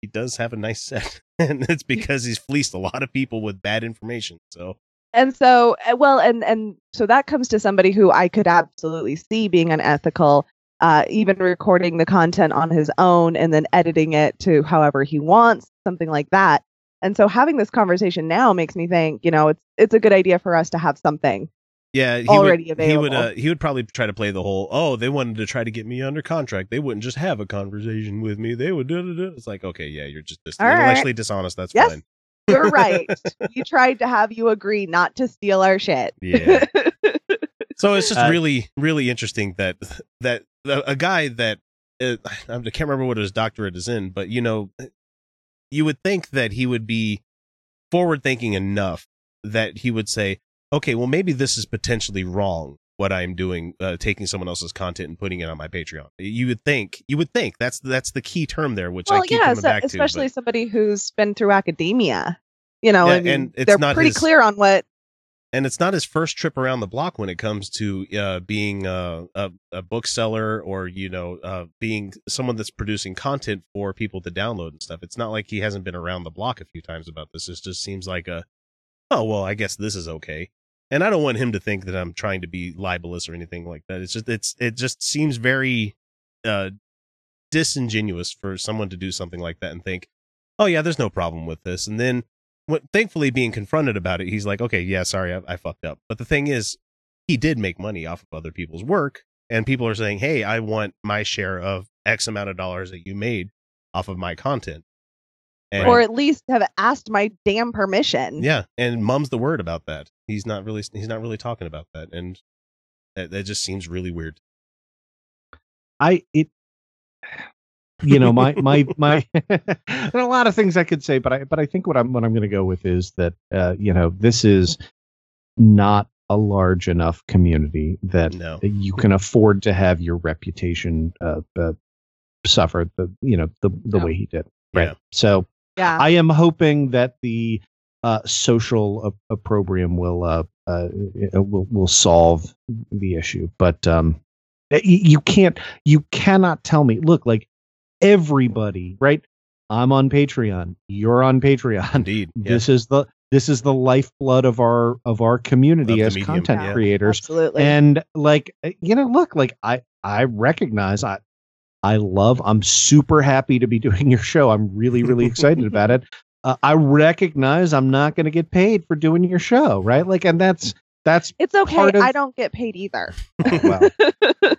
Speaker 1: he does have a nice set, and it's because he's fleeced a lot of people with bad information. So
Speaker 5: and so uh, well and and so that comes to somebody who i could absolutely see being unethical uh, even recording the content on his own and then editing it to however he wants something like that and so having this conversation now makes me think you know it's it's a good idea for us to have something
Speaker 1: yeah, he
Speaker 5: Already
Speaker 1: would, He would uh, he would probably try to play the whole. Oh, they wanted to try to get me under contract. They wouldn't just have a conversation with me. They would. do da. It's like okay, yeah, you're just
Speaker 5: All right.
Speaker 1: intellectually dishonest. That's
Speaker 5: Yes.
Speaker 1: fine.
Speaker 5: You're right we tried to have you agree not to steal our shit
Speaker 1: Yeah. So it's just
Speaker 6: Uh,
Speaker 1: really, really interesting that that a guy that uh, I can't remember what his doctorate is in, but you know, you would think that he would be forward thinking enough that he would say, okay, well, maybe this is potentially wrong. What I'm doing, uh, taking someone else's content and putting it on my Patreon. You would think, you would think that's that's the key term there, which I
Speaker 5: well
Speaker 1: keep
Speaker 5: yeah
Speaker 1: coming
Speaker 5: so-
Speaker 1: back to.
Speaker 5: especially
Speaker 1: but-
Speaker 5: somebody who's been through academia you know
Speaker 1: Yeah,
Speaker 5: I mean,
Speaker 1: and it's
Speaker 5: they're
Speaker 1: not
Speaker 5: pretty
Speaker 1: his-
Speaker 5: clear on what
Speaker 1: and it's not his first trip around the block when it comes to uh, being a, a, a bookseller or you know uh, being someone that's producing content for people to download and stuff. It's not like he hasn't been around the block a few times about this. It just seems like a oh well, I guess this is okay. And I don't want him to think that I'm trying to be libelous or anything like that. It's just it's it just seems very uh, disingenuous for someone to do something like that and think, oh yeah, there's no problem with this, and then what, thankfully being confronted about it, he's like, okay, yeah, sorry, I, I fucked up. But the thing is, he did make money off of other people's work, and people are saying, hey, I want my share of X amount of dollars that you made off of my content. And
Speaker 5: or at least have asked my damn permission
Speaker 1: yeah, and mum's the word about that. He's not really he's not really talking about that, and that, that just seems really weird.
Speaker 6: I it you know my my my there are a lot of things I could say, but I but I think what I'm what I'm going to go with is that uh, you know this is not a large enough community that
Speaker 1: No.
Speaker 6: you can afford to have your reputation uh, uh, suffer the you know the the
Speaker 1: Yeah.
Speaker 6: way he did right
Speaker 1: Yeah.
Speaker 6: so
Speaker 5: Yeah.
Speaker 6: I am hoping that the uh, social op- opprobrium will uh, uh, will will solve the issue. But um, you can't you cannot tell me. Look, like everybody, right? I'm on Patreon. You're on Patreon.
Speaker 1: Indeed. Yeah.
Speaker 6: This is the this is the lifeblood of our of our community
Speaker 1: Of
Speaker 6: as
Speaker 1: medium,
Speaker 6: content
Speaker 1: yeah.
Speaker 6: creators
Speaker 5: Absolutely.
Speaker 6: and like you know look like i i recognize i i love i'm super happy to be doing your show. I'm really really excited about it. Uh, i recognize i'm not going to get paid for doing your show right? Like and that's that's
Speaker 5: it's okay.
Speaker 6: of-
Speaker 5: I don't get paid either.
Speaker 6: well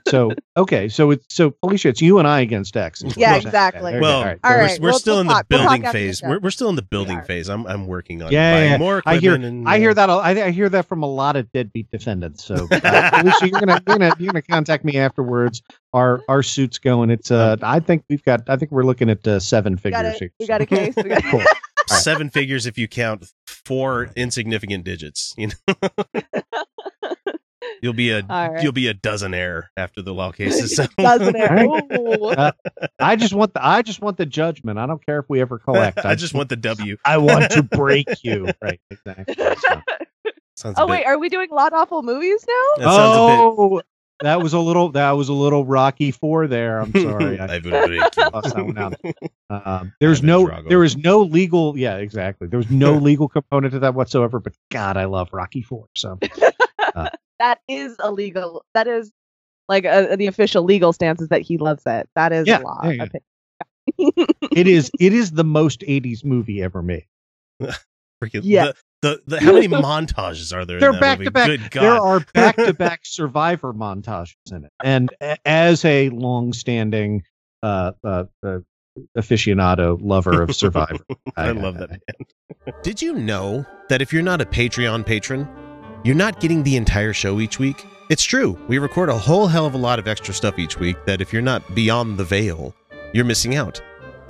Speaker 6: so okay so it's so felicia it's you and i against x
Speaker 5: Yeah, exactly.
Speaker 1: Well,
Speaker 6: all right.
Speaker 5: All
Speaker 1: we're, we're
Speaker 5: we'll-
Speaker 1: still
Speaker 5: we'll
Speaker 1: in
Speaker 5: talk-
Speaker 1: the
Speaker 5: we'll
Speaker 1: building phase. We're, we're still in the building phase. I'm I'm working on
Speaker 6: Yeah,
Speaker 1: buying
Speaker 6: yeah,
Speaker 1: more
Speaker 6: I hear,
Speaker 1: equipment. and,
Speaker 6: I hear
Speaker 1: uh,
Speaker 6: that. a- I, I hear that from a lot of deadbeat defendants. So, uh, Felicia, you're gonna, you're gonna, you're gonna contact me afterwards. Our, our suits going. It's, uh, I think we've got, I think we're looking at uh, seven
Speaker 5: We got,
Speaker 6: figures.
Speaker 5: a, we got a case. We got,
Speaker 6: Cool.
Speaker 1: Seven figures if you count four insignificant digits. You know, you'll be a
Speaker 5: All right.
Speaker 1: you'll be a dozen dozenaire after the law cases. is settled.
Speaker 5: Doesn't it?
Speaker 6: Right.
Speaker 5: Ooh.
Speaker 6: Uh, I just want the, I just want the judgment. I don't care if we ever collect.
Speaker 1: I just want the W.
Speaker 6: I want to break you. Right. Exactly. So-
Speaker 1: Sounds
Speaker 5: oh
Speaker 1: bit-
Speaker 5: wait, are we doing lot awful movies now?
Speaker 1: That sounds a bit.
Speaker 6: oh, that was a little, that was a little Rocky Four there. I'm sorry. I
Speaker 1: I will break you.
Speaker 6: lost that one out. Um, there's
Speaker 1: Ivan
Speaker 6: no,
Speaker 1: Drago.
Speaker 6: there is no legal. Yeah, exactly. There was no legal component to that whatsoever. But God, I love Rocky Four. So
Speaker 5: That is illegal. That is like uh, the official legal stance is that he loves it. That is
Speaker 6: Yeah,
Speaker 5: a law.
Speaker 6: there you
Speaker 5: Okay.
Speaker 6: it is, it is the most '80s movie ever made.
Speaker 1: Freaking-
Speaker 5: Yeah.
Speaker 1: The, the, the how many montages are there?
Speaker 6: They're back
Speaker 1: movie?
Speaker 6: to back. There are back to back Survivor montages in it, and as a long-standing uh, uh, uh, aficionado lover of Survivor,
Speaker 1: I love that man. Did you know that if you're not a Patreon patron, you're not getting the entire show each week? It's true. We record a whole hell of a lot of extra stuff each week that if you're not beyond the veil, you're missing out.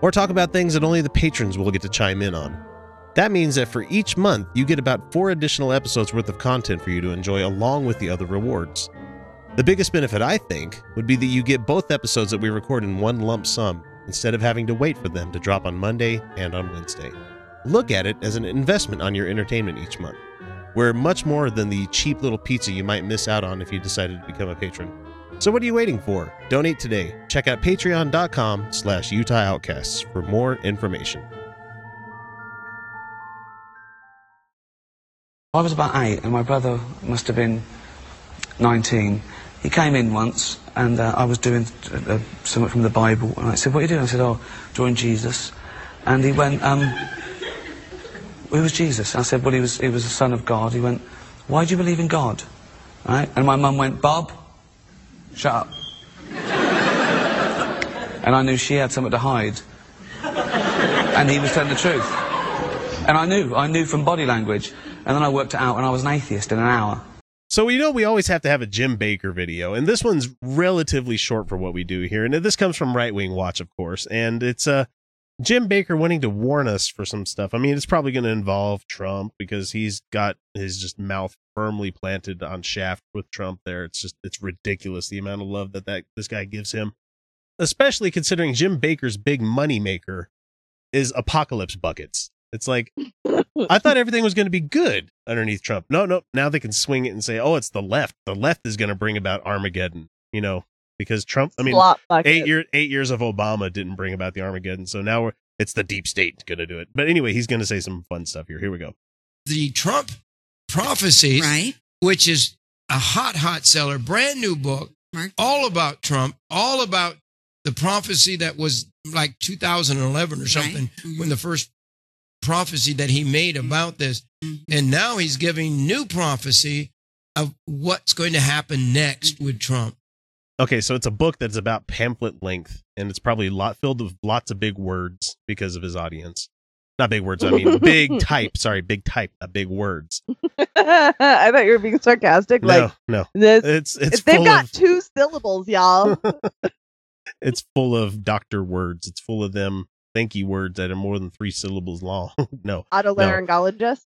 Speaker 1: or talk about things that only the patrons will get to chime in on. That means that for each month, you get about four additional episodes worth of content for you to enjoy along with the other rewards. The biggest benefit, I think, would be that you get both episodes that we record in one lump sum instead of having to wait for them to drop on Monday and on Wednesday. Look at it as an investment on your entertainment each month. We're much more than the cheap little pizza you might miss out on if you decided to become a patron. So what are you waiting for? Donate today. Check out patreon.com slash Utah Outcasts for more information.
Speaker 4: I was about eight, and my brother must have been 19. He came in once, and uh, I was doing uh, uh, something from the Bible, and I said, "What are you doing?" I said, "Oh, drawing Jesus," and he went, um, "Who was Jesus?" I said, "Well, he was he was the Son of God." He went, "Why do you believe in God?" Right? And my mum went, "Bob, shut up." and I knew she had something to hide, and he was telling the truth. And I knew, I knew from body language. And then I worked it out, and I was an atheist in an hour.
Speaker 1: So you know we always have to have a Jim Bakker video, and this one's relatively short for what we do here. And this comes from Right Wing Watch, of course, and it's uh, Jim Bakker wanting to warn us for some stuff. I mean, it's probably going to involve Trump because he's got his just mouth firmly planted on shaft with Trump. There, it's just it's ridiculous the amount of love that that this guy gives him, especially considering Jim Bakker's big money maker is apocalypse buckets. It's like I thought everything was going to be good underneath Trump. No, no. Now they can swing it and say, "Oh, it's the left. The left is going to bring about Armageddon." You know, because Trump. I mean,
Speaker 5: Slop
Speaker 1: eight years eight years of Obama didn't bring about the Armageddon. So now we're it's the deep state going to do it. But anyway, he's going to say some fun stuff here. Here we go.
Speaker 7: the Trump prophecies,
Speaker 8: Right.
Speaker 7: which is a hot, hot seller, brand new book,
Speaker 8: Mark.
Speaker 7: all about Trump, all about the prophecy that was like 2011 or something
Speaker 8: Mhm.
Speaker 7: when the first prophecy that he made about this.
Speaker 8: Mhm.
Speaker 7: And now he's giving new prophecy of what's going to happen next with Trump.
Speaker 1: Okay, so it's a book that's about pamphlet length, and it's probably lot filled with lots of big words because of his audience. not big words. I mean big type. Sorry, big type, not big words.
Speaker 5: I thought you were being sarcastic.
Speaker 1: No,
Speaker 5: like
Speaker 1: no.
Speaker 5: this,
Speaker 1: It's it's
Speaker 5: they've got
Speaker 1: of
Speaker 5: two syllables, y'all.
Speaker 1: it's full of doctor words. It's full of them thank you words that are more than three syllables long. no,
Speaker 5: Otolaryngologist,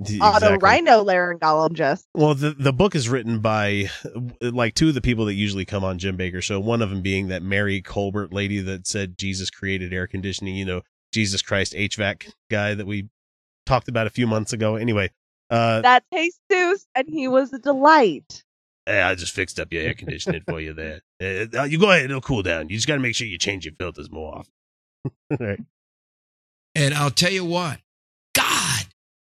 Speaker 1: exactly.
Speaker 5: otorhinolaryngologist.
Speaker 1: Well, the the book is written by uh, like two of the people that usually come on Jim Bakker. So one of them being that Mary Colbert lady that said Jesus created air conditioning. You know, Jesus Christ HVAC guy that we talked about a few months ago. Anyway, uh,
Speaker 5: That's Jesus, and he was a delight.
Speaker 1: Hey, I just fixed up your air conditioning for you there. Uh, you go ahead; it'll cool down. You just got to make sure you change your filters more often. right.
Speaker 7: And I'll tell you what, God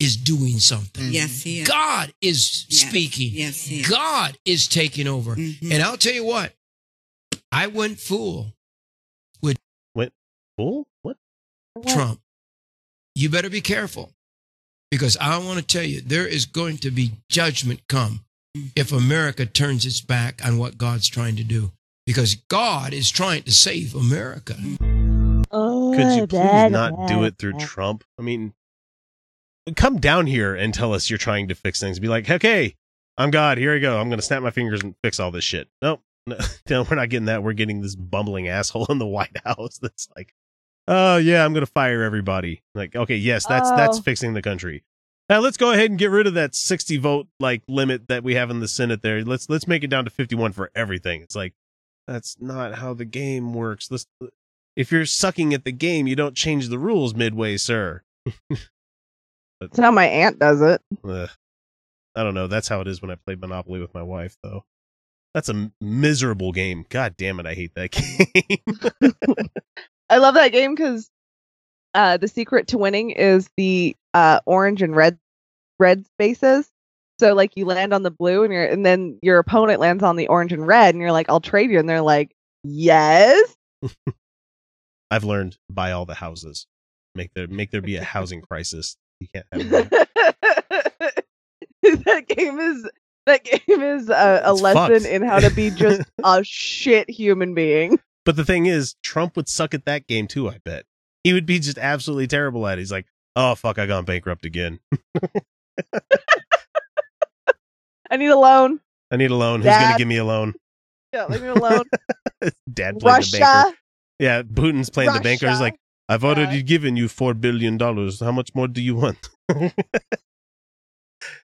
Speaker 7: is doing something. Mm-hmm.
Speaker 8: Yes, he is.
Speaker 7: God is
Speaker 8: Yes.
Speaker 7: speaking.
Speaker 8: Yes, he is.
Speaker 7: God is taking over.
Speaker 8: Mhm.
Speaker 7: And I'll tell you what, I went fool
Speaker 1: Went fool What?
Speaker 7: Trump. You better be careful because I want to tell you there is going to be judgment come mm-hmm. if America turns its back on what God's trying to do because God is trying to save America. Mm-hmm.
Speaker 5: Oh,
Speaker 1: Could you please not do it through Trump? I mean, come down here and tell us you're trying to fix things. Be like, okay, I'm God. Here I go. I'm going to snap my fingers and fix all this shit. Nope. No, no, we're not getting that. We're getting this bumbling asshole in the White House that's like, oh, yeah, I'm going to fire everybody. Like, okay, yes, that's that's
Speaker 5: Oh.
Speaker 1: fixing the country. Now let's go ahead and get rid of that 60 vote like limit that we have in the Senate there. Let's let's make it down to 51 for everything. It's like that's not how the game works. Let's if you're sucking at the game, you don't change the rules midway, sir.
Speaker 5: That's how my aunt does it.
Speaker 1: Ugh. I don't know. That's how it is when I played Monopoly with my wife, though. That's a miserable game. God damn it, I hate that game.
Speaker 5: I love that game because uh, the secret to winning is the uh, orange and red red spaces. So like you land on the blue and you're and then your opponent lands on the orange and red and you're like, I'll trade you, and they're like, Yes.
Speaker 1: I've learned buy all the houses. Make there make there be a housing crisis. You can't have that.
Speaker 5: game is that game is uh, a,
Speaker 1: a
Speaker 5: lesson
Speaker 1: fucked.
Speaker 5: in how to be just a shit human being.
Speaker 1: But the thing is, Trump would suck at that game too, I bet. He would be just absolutely terrible at it. He's like, oh fuck, I gone bankrupt again.
Speaker 5: I need a loan.
Speaker 1: I need a loan. Who's gonna give me a loan?
Speaker 5: Yeah, leave me alone.
Speaker 1: Dad played the banker. Yeah, Putin's playing the banker. He's like, I've already given you four billion dollars. How much more do you want?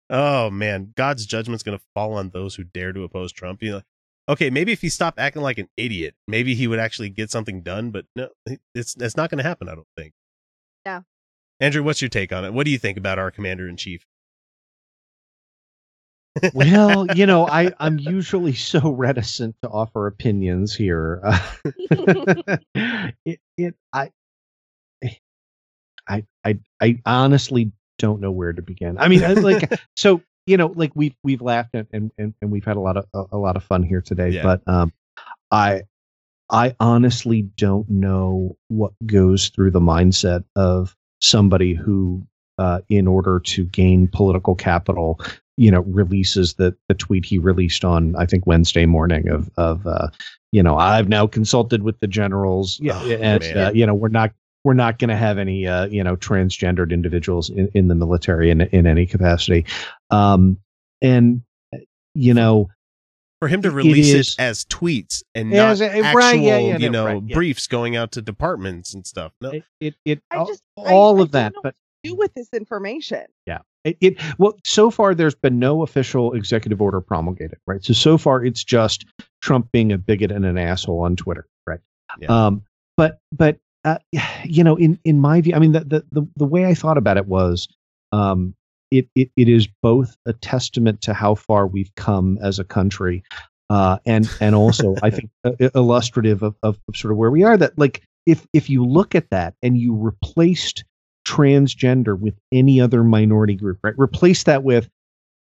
Speaker 1: oh man, God's judgment's gonna fall on those who dare to oppose Trump. You know, okay, maybe if he stopped acting like an idiot, maybe he would actually get something done. But no, it's it's not gonna happen. I don't think.
Speaker 5: Yeah.
Speaker 1: Andrew, what's your take on it? What do you think about our commander in chief?
Speaker 6: well, you know, I I'm usually so reticent to offer opinions here. Uh, it, it I I I I honestly don't know where to begin. I mean, like so you know, like we've we've laughed and and and we've had a lot of a, a lot of fun here today,
Speaker 1: Yeah.
Speaker 6: but um I I honestly don't know what goes through the mindset of somebody who uh, in order to gain political capital, you know, releases the the tweet he released on I think Wednesday morning of of uh, you know I've now consulted with the generals, yeah,
Speaker 1: Oh,
Speaker 6: and uh, you know we're not we're not going to have any uh, you know transgendered individuals in, in the military in in any capacity, um, and uh, you know
Speaker 1: For him to release it,
Speaker 6: is-
Speaker 1: as tweets and not
Speaker 6: as a-
Speaker 1: actual,
Speaker 6: right, yeah, yeah,
Speaker 1: you
Speaker 6: no,
Speaker 1: know,
Speaker 6: right, yeah.
Speaker 1: briefs going out to departments and stuff. No,
Speaker 6: it it, it
Speaker 5: I
Speaker 6: all,
Speaker 5: just
Speaker 6: all
Speaker 5: I
Speaker 6: of that, but
Speaker 5: do with this information.
Speaker 6: Yeah. It, it well so far there's been no official executive order promulgated, right? So so far it's just Trump being a bigot and an asshole on Twitter, right?
Speaker 1: Yeah.
Speaker 6: Um but but uh, you know in in my view I mean the the the, the way I thought about it was um it, it it is both a testament to how far we've come as a country uh and and also I think uh, illustrative of, of of sort of where we are that like if if you look at that and you replaced transgender with any other minority group, right? Replace that with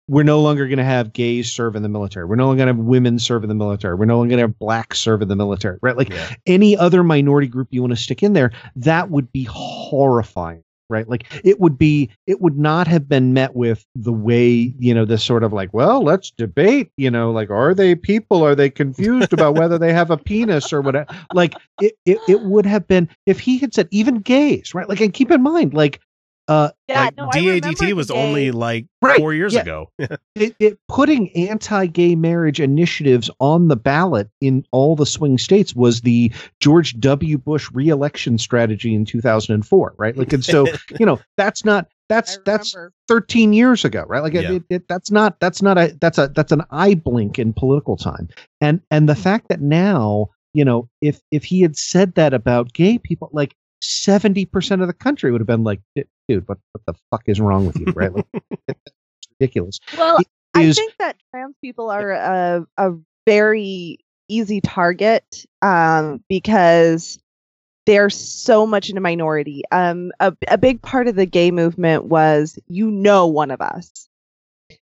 Speaker 6: we're no longer going to have gays serve in the military. We're no longer going to have women serve in the military. We're no longer going to have blacks serve in the military, right? Like
Speaker 1: Yeah.
Speaker 6: any other minority group you want to stick in there, that would be horrifying, right? Like it would be, it would not have been met with the way, you know, this sort of like, well, let's debate, you know, like, are they people? Are they confused about whether they have a penis or whatever? Like it, it, it would have been if he had said even gays, right? Like, and keep in mind, like, uh,
Speaker 5: Yeah,
Speaker 1: like,
Speaker 5: no,
Speaker 1: DADT was
Speaker 5: day-
Speaker 1: only like
Speaker 6: Right,
Speaker 1: four years
Speaker 6: yeah.
Speaker 1: ago.
Speaker 6: it, it, putting anti-gay marriage initiatives on the ballot in all the swing states was the George W. Bush reelection strategy in 2004, right? Like, and so you know that's not that's that's 13 years ago, right? Like,
Speaker 1: Yeah.
Speaker 6: it, it, that's not that's not a that's a that's an eye blink in political time, and and the fact that now you know if if he had said that about gay people, like. 70% of the country would have been like, dude, what, what the fuck is wrong with you? Right? Like, it's ridiculous.
Speaker 5: Well,
Speaker 6: It
Speaker 5: I think that trans people are a, a very easy target um, because they're so much in a minority. Um, a, a big part of the gay movement was, you know, one of us.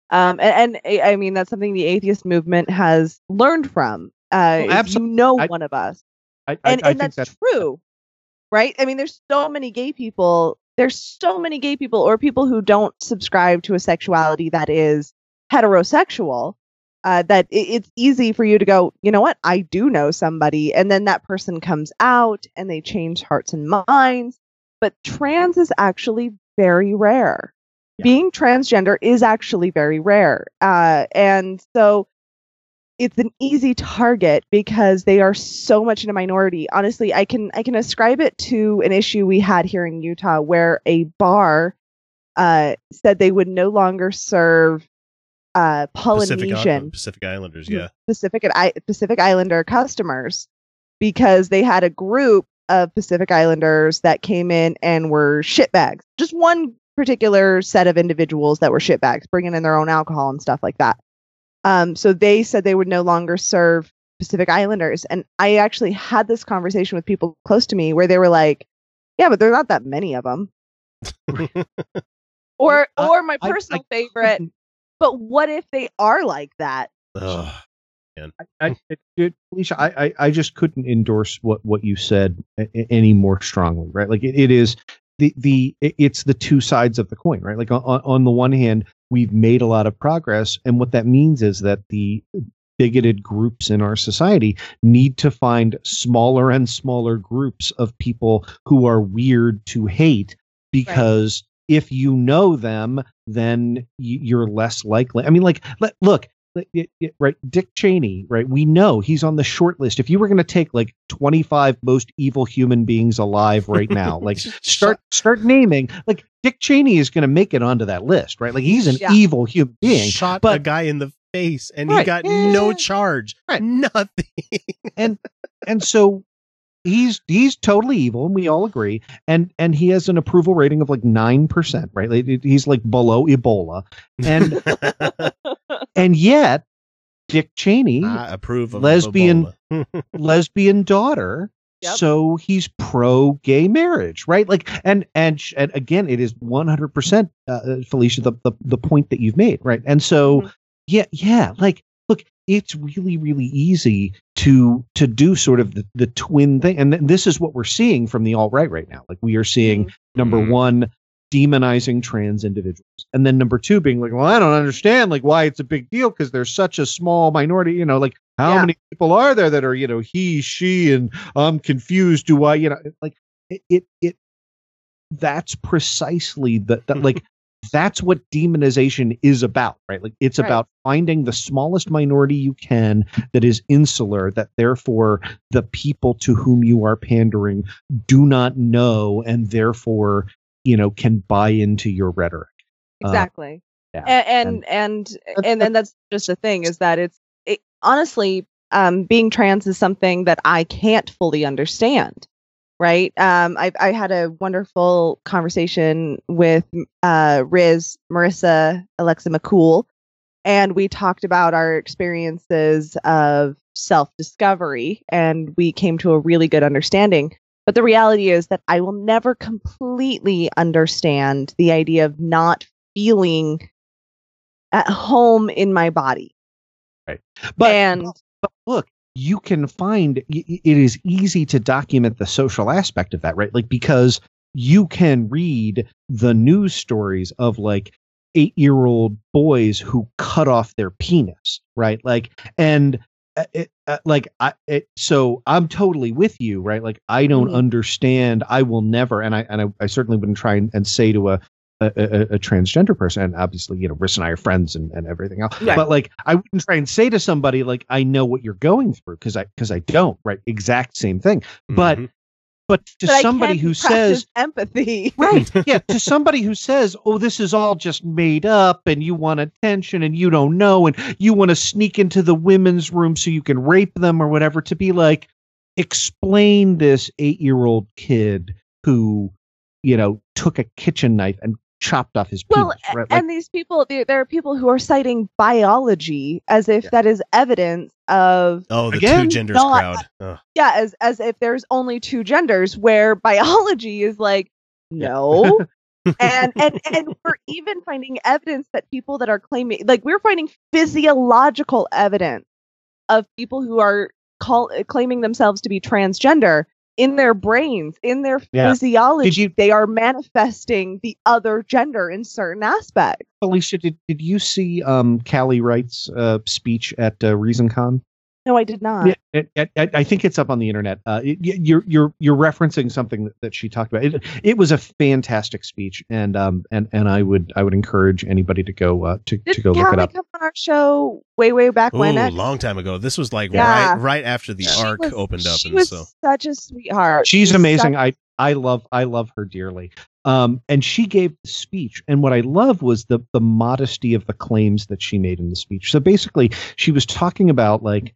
Speaker 5: Um, and, and I I mean, that's something the atheist movement has learned from. Uh,
Speaker 6: Well,
Speaker 5: is you know
Speaker 6: I-
Speaker 5: one of us
Speaker 6: I, I,
Speaker 5: and
Speaker 6: I
Speaker 5: and
Speaker 6: think
Speaker 5: that's true right? I mean there's so many gay people there's so many gay people or people who don't subscribe to a sexuality that is heterosexual uh, that it, it's easy for you to go you know what? I do know somebody and then that person comes out and they change hearts and minds. But trans is actually very rare.
Speaker 6: Yeah.
Speaker 5: being transgender is actually very rare uh, and so it's an easy target because they are so much in a minority. Honestly, I can I can ascribe it to an issue we had here in Utah where a bar uh, said they would no longer serve uh,
Speaker 1: Pacific,
Speaker 5: Polynesian
Speaker 1: Pacific Islanders, yeah.
Speaker 5: Pacific I- Pacific Islander customers because they had a group of Pacific Islanders that came in and were shitbags. Just one particular set of individuals that were shitbags, bringing in their own alcohol and stuff like that. Um, so they said they would no longer serve Pacific Islanders, and I actually had this conversation with people close to me where they were like, "Yeah, but there's not that many of them." or, or my
Speaker 6: I- I
Speaker 5: personal favorite.
Speaker 6: couldn't-
Speaker 5: But what if they are like that?
Speaker 1: Ugh.
Speaker 6: I, it, it, Alicia, I, I, I just couldn't endorse what, what you said a- a- any more strongly, right? Like it, it is the, the, it's the two sides of the coin, right? Like on, on the one hand, we've made a lot of progress. And what that means is that the bigoted groups in our society need to find smaller and smaller groups of people who are weird to hate because if you know them, then you're less likely. I mean, like, let, look, let- it- it- right? Dick Cheney, right? We know he's on the short list. If you were going to take like 25 most evil human beings alive right now, like start start naming, like Dick Cheney is going to make it onto that list, right? Like he's an
Speaker 5: Yeah.
Speaker 6: evil human being.
Speaker 1: Shot a guy in the face and he got
Speaker 6: Yeah.
Speaker 1: no charge.
Speaker 6: Right.
Speaker 1: Nothing.
Speaker 6: and and so he's he's totally evil and we all agree and and he has an approval rating of like 9% right Like, he's like below ebola and and yet dick cheney
Speaker 1: I approve of
Speaker 6: Lesbian- lesbian daughter
Speaker 5: Yep.
Speaker 6: so he's pro gay marriage right like and and, sh- and again it is 100% uh, felicia the, the the point that you've made right and so
Speaker 5: Mhm.
Speaker 6: yeah yeah like look it's really really easy to to do sort of the, the twin thing and th- this is what we're seeing from the alt right right now like we are seeing number
Speaker 1: Mhm.
Speaker 6: one demonizing trans individuals and then number two being like well i don't understand like why it's a big deal because there's such a small minority you know like how
Speaker 5: Yeah.
Speaker 6: many people are there that are you know he she and i'm confused do i you know like it it, it that's precisely the, that like that's what demonization is about right like it's
Speaker 5: Right.
Speaker 6: about finding the smallest minority you can that is insular that therefore the people to whom you are pandering do not know and therefore you know can buy into your rhetoric Uh,
Speaker 5: Exactly.
Speaker 6: yeah.
Speaker 5: A- and and and then that's just the thing is that it's it, honestly um being trans is something that I can't fully understand right um I I had a wonderful conversation with uh Riz Marissa Alexa McCool and we talked about our experiences of self-discovery and we came to a really good understanding but the reality is that I will never completely understand the idea of not feeling at home in my body. Right.
Speaker 6: But
Speaker 5: and
Speaker 6: but look you can find it is easy to document the social aspect of that right like because you can read the news stories of like eight year old boys who cut off their penis right like and it, uh, like I it, so I'm totally with you, right? Like I don't
Speaker 5: Mhm.
Speaker 6: understand. I will never, and I and I, I certainly wouldn't try and, and say to a a, a a transgender person, and obviously, you know, Riss and I are friends and, and everything else.
Speaker 5: Right.
Speaker 6: But like, I wouldn't try and say to somebody like, I know what you're going through because I because I don't, right? Exact same thing. But
Speaker 1: Mhm.
Speaker 6: But to
Speaker 5: But
Speaker 6: somebody who says
Speaker 5: empathy.
Speaker 6: right yeah to somebody who says oh this is all just made up and you want attention and you don't know and you want to sneak into the women's room so you can rape them or whatever to be like explain this eight year old kid who you know took a kitchen knife and chopped off his
Speaker 5: Well,
Speaker 6: penis
Speaker 5: a-
Speaker 6: right? Like,
Speaker 5: and these people, there, there are people who are citing biology as if
Speaker 6: Yeah.
Speaker 5: that is evidence of
Speaker 1: Oh, the
Speaker 6: Again,
Speaker 1: two genders
Speaker 5: no, I-
Speaker 1: crowd. Ugh.
Speaker 5: yeah, as as if there's only two genders, where biology is like no. and and and we're even finding evidence that people that are claiming like we're finding physiological evidence of people who are call claiming themselves to be transgender in their brains in their
Speaker 6: Yeah.
Speaker 5: physiology
Speaker 6: you-
Speaker 5: they are manifesting the other gender in certain aspects
Speaker 6: alicia did, did you see um callie wright's uh speech at uh, reasoncon
Speaker 5: no i did not
Speaker 6: Yeah, it, it, I I think it's up on the internet. Uh, it, you're you're you're referencing something that, that she talked about. It, it was a fantastic speech, and um and and I would I would encourage anybody to go uh, to
Speaker 5: did
Speaker 6: to go look it
Speaker 5: Callie
Speaker 6: up.
Speaker 5: come on our show way way back
Speaker 1: Ooh,
Speaker 5: when it-
Speaker 1: long time ago. This was like
Speaker 5: Yeah.
Speaker 1: right right after the
Speaker 5: She
Speaker 1: arc
Speaker 5: was-
Speaker 1: opened up,
Speaker 5: she
Speaker 1: and
Speaker 5: was
Speaker 1: so
Speaker 5: such a sweetheart
Speaker 6: She's
Speaker 5: She's
Speaker 6: amazing.
Speaker 5: such-
Speaker 6: I I love I love her dearly. Um, and she gave the speech, and what I love was the the modesty of the claims that she made in the speech. So basically, she was talking about like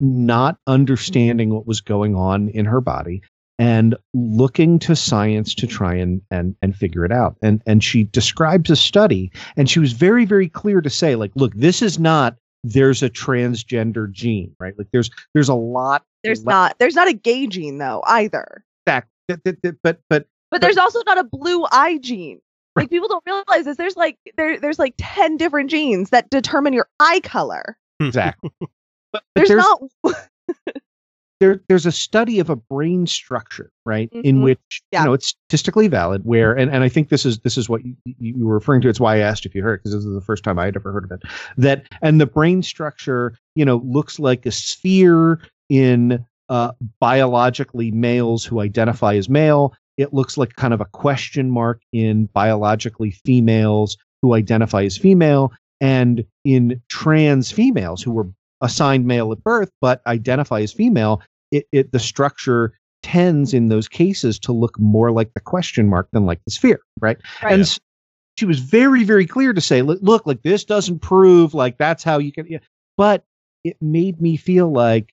Speaker 6: not understanding what was going on in her body and looking to science to try and and and figure it out and and she describes a study and she was very very clear to say like look this is not there's a transgender gene right like there's there's a lot
Speaker 5: there's
Speaker 6: le-
Speaker 5: not there's not a gay gene though either
Speaker 6: back th- th- th- but but
Speaker 5: But there's also not a blue eye gene. Like people don't realize this. There's like there there's like ten different genes that determine your eye color. Hmm.
Speaker 6: exactly but,
Speaker 5: There's,
Speaker 6: there's
Speaker 5: not
Speaker 6: there there's a study of a brain structure right in
Speaker 5: Mhm.
Speaker 6: which
Speaker 5: Yeah.
Speaker 6: you know it's statistically valid where and, and i think this is this is what you, you were referring to it's why i asked if you heard because this is the first time i had ever heard of it that and the brain structure you know looks like a sphere in uh, biologically males who identify as male it looks like kind of a question mark in biologically females who identify as female and in trans females who were assigned male at birth but identify as female it, it the structure tends in those cases to look more like the question mark than like the sphere right,
Speaker 5: Right.
Speaker 6: and s- she was very very clear to say look, look like this doesn't prove like that's how you can yeah. but it made me feel like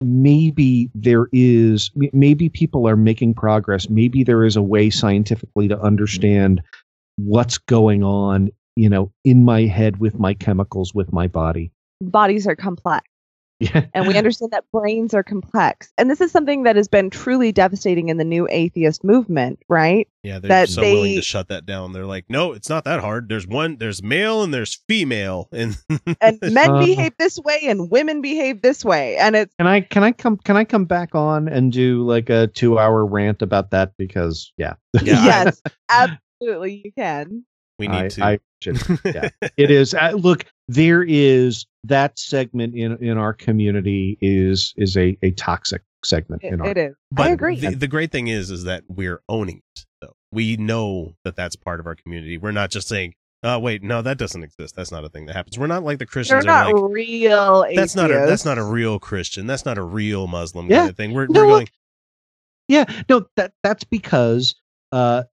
Speaker 6: maybe there is maybe people are making progress maybe there is a way scientifically to understand what's going on you know in my head with my chemicals with my body
Speaker 5: bodies are complex.
Speaker 6: yeah
Speaker 5: And we understand that brains are complex. And this is something that has been truly devastating in the new atheist movement, right?
Speaker 1: yeah, they're
Speaker 5: that
Speaker 1: so willing to shut that down. They're like, no, it's not that hard. There's one, there's male and there's female, and
Speaker 5: And men
Speaker 6: Uh,
Speaker 5: behave this way and women behave this way. And it's
Speaker 6: Can I can I come can I come back on and do like a two hour rant about that because yeah,
Speaker 1: Yeah,
Speaker 5: yes, absolutely you can.
Speaker 1: we need
Speaker 6: I,
Speaker 1: to.
Speaker 6: I should, yeah. it is uh, look there is that segment in in our community is is a a toxic segment
Speaker 5: It,
Speaker 6: in our
Speaker 5: it is.
Speaker 1: But
Speaker 5: I agree.
Speaker 1: The, the great thing is, is that we're owning it. Though we know that that's part of our community. We're not just saying, "Oh, wait, no, that doesn't exist. That's not a thing that happens." We're not like the
Speaker 5: They're not
Speaker 1: are like,
Speaker 5: real
Speaker 1: that's not a that's not a real Christian. That's not a real Muslim
Speaker 6: Yeah.
Speaker 1: kind of thing. We're,
Speaker 6: No,
Speaker 1: we're
Speaker 6: look,
Speaker 1: going.
Speaker 6: Yeah, no, that that's because uh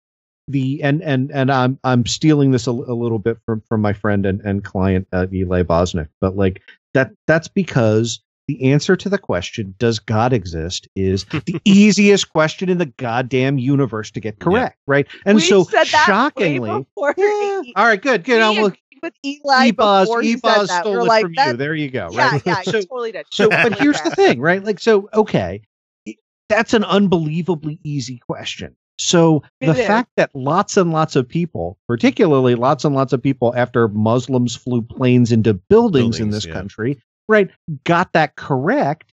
Speaker 6: the and and and I'm I'm stealing this a, a little bit from from my friend and and client uh, Eli Bosnick, but like that that's because the answer to the question does God exist is the easiest question in the goddamn universe to get correct, right? And
Speaker 5: We
Speaker 6: so
Speaker 5: said that
Speaker 6: shockingly,
Speaker 5: before
Speaker 6: yeah, all right, good, good.
Speaker 5: we
Speaker 6: I'm look,
Speaker 5: agreed with Eli
Speaker 6: Ebaz,
Speaker 5: before he said
Speaker 6: Ebaz
Speaker 5: that.
Speaker 6: stole
Speaker 5: We're
Speaker 6: it
Speaker 5: like,
Speaker 6: from you. There you go,
Speaker 5: Yeah,
Speaker 6: right?
Speaker 5: yeah,
Speaker 6: So-
Speaker 5: totally did.
Speaker 6: so but here's the thing right like so okay that's an unbelievably easy question so the fact that lots and lots of people particularly lots and lots of people after muslims flew planes into buildings, in this
Speaker 1: yeah.
Speaker 6: country right got that correct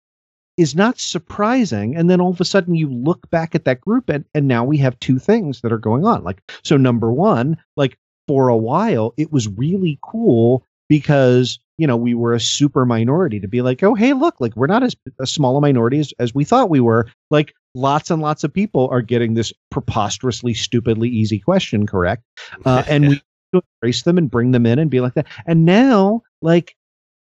Speaker 6: is not surprising and then all of a sudden you look back at that group and, and now we have two things that are going on like so number one like for a while it was really cool because you know we were a super minority to be like oh hey look like we're not as a small a minority as, as we thought we were. Like lots and lots of people are getting this preposterously stupidly easy question correct? Uh, and we embrace them and bring them in and be like that. And now like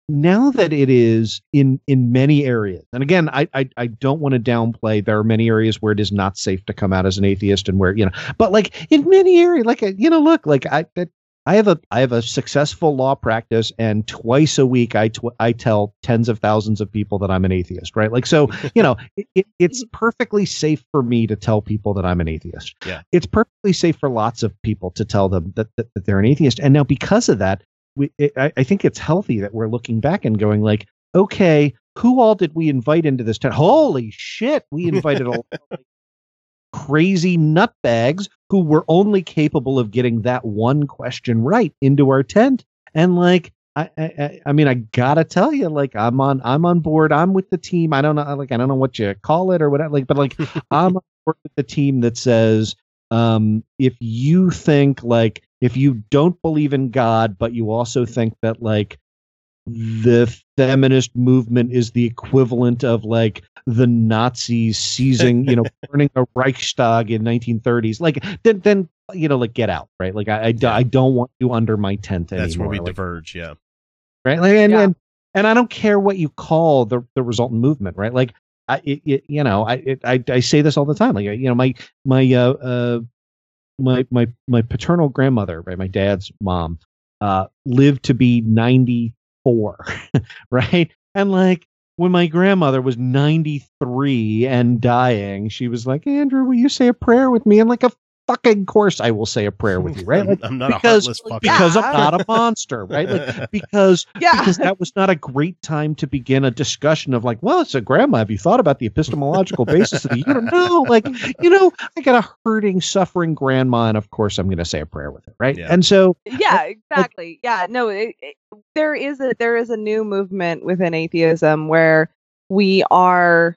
Speaker 6: now that it is in in many areas and again i i, I don't want to downplay there are many areas where it is not safe to come out as an atheist and where you know but like in many areas like you know look like i that I have a I have a successful law practice, and twice a week I tw- I tell tens of thousands of people that I'm an atheist, right? Like so, you know, it, it, it's perfectly safe for me to tell people that I'm an atheist.
Speaker 1: Yeah.
Speaker 6: it's perfectly safe for lots of people to tell them that that, that they're an atheist, and now because of that, we it, I, I think it's healthy that we're looking back and going like, okay, who all did we invite into this tent? Holy shit, we invited a crazy nutbags who were only capable of getting that one question right into our tent. And like, I, I, I mean, I gotta tell you, like, I'm on, I'm on board. I'm with the team. I don't know, like, I don't know what you call it or whatever, like, but like, I'm on board with the team that says, um, if you think like, if you don't believe in God, but you also think that like the feminist movement is the equivalent of like the Nazis seizing, you know, burning a Reichstag in 1930s. Like then, then you know, like get out, right? Like I, I, I don't want you under my tent anymore.
Speaker 1: That's where we
Speaker 6: like,
Speaker 1: diverge. Yeah.
Speaker 6: right? Like, and,
Speaker 5: Yeah.
Speaker 6: and and I don't care what you call the the resultant movement, right? Like I, it, it, you know, I, it, I I say this all the time. Like you know, my my uh, uh my my my paternal grandmother, right, my dad's mom, uh, lived to be ninety four, right, and like. When my grandmother was 93 and dying, she was like, Andrew, will you say a prayer with me? And like, a fucking course I will say a prayer with you, right? Like,
Speaker 1: I'm not
Speaker 6: because-
Speaker 1: a heartless fucker.
Speaker 6: because I'm not a monster, right? Like because
Speaker 5: Yeah.
Speaker 6: because that was not a great time to begin a discussion of like, well, it's a grandma. Have you thought about the epistemological basis of the universe? No, like you know, I got a hurting, suffering grandma, and of course, I'm going to say a prayer with her, right?
Speaker 1: Yeah.
Speaker 6: And so,
Speaker 5: yeah exactly yeah no it, it, there is a there is a new movement within atheism where we are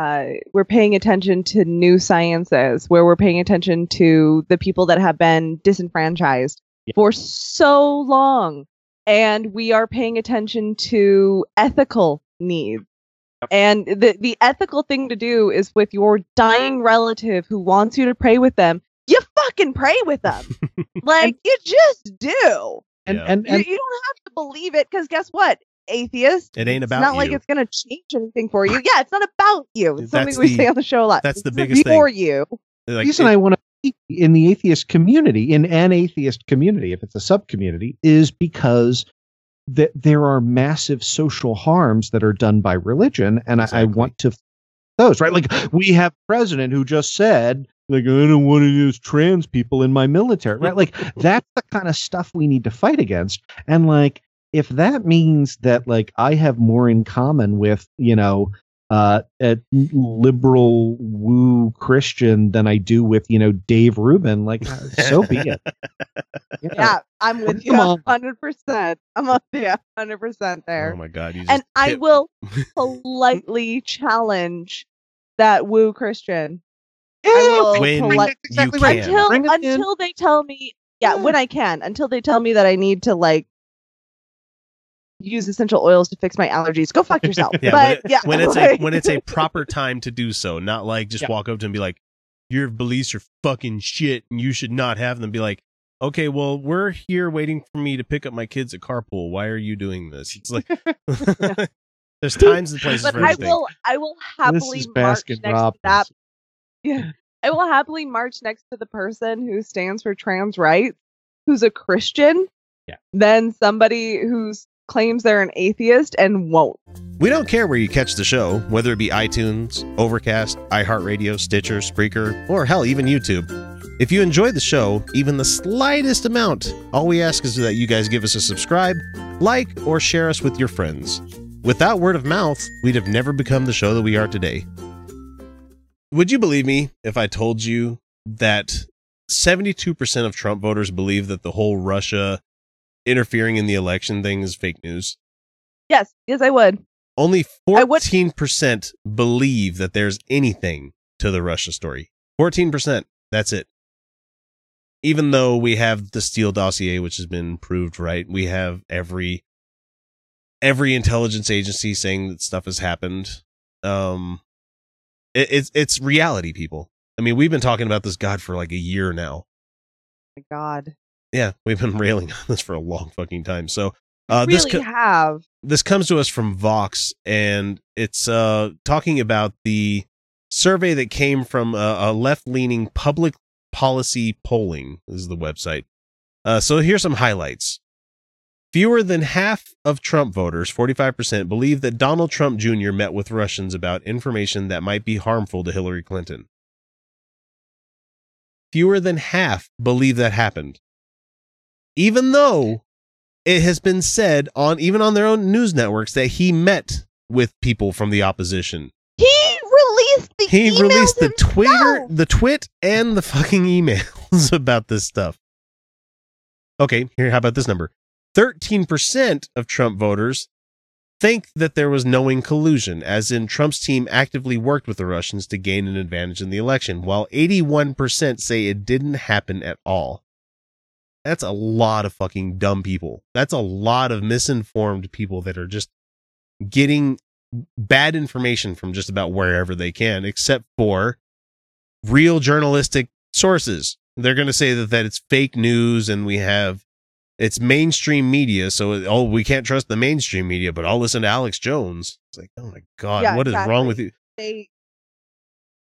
Speaker 5: uh we're paying attention to new sciences where we're paying attention to the people that have been disenfranchised
Speaker 6: Yeah.
Speaker 5: for so long. And we are paying attention to ethical needs. And the the ethical thing to do is with your dying relative who wants you to pray with them you fucking pray with them. Like you just do.
Speaker 6: And
Speaker 1: Yeah.
Speaker 6: and,
Speaker 5: you,
Speaker 6: and
Speaker 5: you don't have to believe it because guess what atheist
Speaker 1: It ain't about.
Speaker 5: it's
Speaker 1: about
Speaker 5: not like it's going to change anything for you yeah it's not about you it's something
Speaker 1: That's
Speaker 5: we
Speaker 1: the-
Speaker 5: say on the show a lot
Speaker 1: that's the
Speaker 5: It's
Speaker 1: biggest thing.
Speaker 5: for you
Speaker 6: the
Speaker 1: Like,
Speaker 6: reason
Speaker 1: it-
Speaker 6: I want to be in the atheist community, in an atheist community, if it's a sub community, is because that there are massive social harms that are done by religion, and I, I want to those right. Like we have president who just said, like I don't want to use trans people in my military, right? Like that's the kind of stuff we need to fight against, and like if that means that like I have more in common with you know uh, a liberal woo Christian than I do with you know Dave Rubin. Like, uh, so be it. You know,
Speaker 5: yeah i'm with you
Speaker 6: Come on.
Speaker 5: 100% i'm with you 100% there
Speaker 1: oh my god, you
Speaker 5: and i
Speaker 1: hit-
Speaker 5: will politely challenge that woo christian I
Speaker 1: when
Speaker 5: polite-
Speaker 1: you
Speaker 6: exactly
Speaker 1: can.
Speaker 6: right.
Speaker 5: until
Speaker 6: Bring it in.
Speaker 5: until they tell me yeah,
Speaker 6: Yeah.
Speaker 5: when i can until they tell me that i need to like use essential oils to fix my allergies go fuck yourself
Speaker 1: Yeah,
Speaker 5: but
Speaker 1: when, it-
Speaker 5: yeah
Speaker 1: when it's a when it's a proper time to do so, not like just
Speaker 6: Yeah.
Speaker 1: walk up to them and be like, "Your beliefs are fucking shit, and you should not have them." Be like, "Okay, well, we're here waiting for me to pick up my kids at carpool. Why are you doing this?" It's like there's times and places
Speaker 5: but
Speaker 1: for
Speaker 5: i
Speaker 1: everything.
Speaker 5: will i will happily march
Speaker 6: Baskin
Speaker 5: next to that yeah i will happily march next to the person who stands for trans rights who's a christian
Speaker 6: Yeah.
Speaker 5: than somebody who's claims they're an atheist and won't
Speaker 1: We don't care where you catch the show, whether it be iTunes, Overcast, iHeartRadio, Stitcher, Spreaker, or hell, even YouTube. If you enjoy the show, even the slightest amount, all we ask is that you guys give us a subscribe, like, or share us with your friends. Without word of mouth, we'd have never become the show that we are today. Would you believe me if I told you that 72% of Trump voters believe that the whole Russia interfering in the election thing is fake news?
Speaker 5: yes yes i would
Speaker 1: Only 14% believe that there's anything to the Russia story. 14%. That's it. even though we have the Steele dossier, which has been proved right, we have every every intelligence agency saying that stuff has happened. Um, it, it's it's reality, people. I mean, we've been talking about this God for like a year now.
Speaker 5: my God.
Speaker 1: Yeah, we've been railing on this for a long fucking time. So, uh,
Speaker 5: really
Speaker 1: this co-
Speaker 5: have.
Speaker 1: this comes to us from Vox, and it's uh, talking about the survey that came from a, a left leaning public policy polling. This is the website. Uh, so here's some highlights. Fewer than half of Trump voters, 45%, believe that Donald Trump Jr. met with Russians about information that might be harmful to Hillary Clinton. Fewer than half believe that happened. Even though it has been said on even on their own news networks that he met with people from the opposition.
Speaker 5: He released the
Speaker 1: He released the Twitter, the twit, and the fucking emails about this stuff. Okay, here, how about this number? 13% of Trump voters think that there was knowing collusion, as in Trump's team actively worked with the Russians to gain an advantage in the election, while 81% say it didn't happen at all. That's a lot of fucking dumb people. That's a lot of misinformed people that are just getting bad information from just about wherever they can, except for real journalistic sources. They're going to say that, that it's fake news and we have it's mainstream media. So, oh, we can't trust the mainstream media, but I'll listen to Alex Jones. It's like, oh my God,
Speaker 5: Yeah,
Speaker 1: what is wrong with you?
Speaker 5: They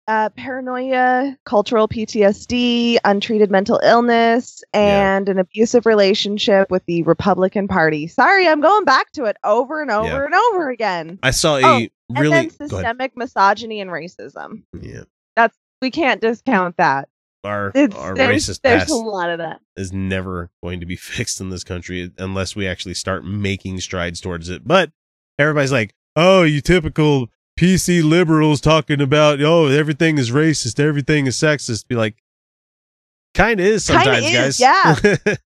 Speaker 5: uh, paranoia, cultural PTSD, untreated mental illness, and an abusive relationship with the Republican Party. Sorry, I'm going back to it over and over
Speaker 1: Yeah.
Speaker 5: and over again.
Speaker 1: I saw a
Speaker 5: Oh, and
Speaker 1: really.
Speaker 5: then systemic misogyny and racism.
Speaker 1: Yeah.
Speaker 5: That's we can't discount that.
Speaker 1: Our,
Speaker 5: It's,
Speaker 1: our
Speaker 5: there's
Speaker 1: racist
Speaker 5: there's
Speaker 1: past
Speaker 5: a lot of that.
Speaker 1: is never going to be fixed in this country unless we actually start making strides towards it. But everybody's like, oh, you typical PC liberals talking about, oh, everything is racist, everything is sexist. Be like, kind of is
Speaker 5: Kinda
Speaker 1: sometimes,
Speaker 5: is,
Speaker 1: guys.
Speaker 5: yeah.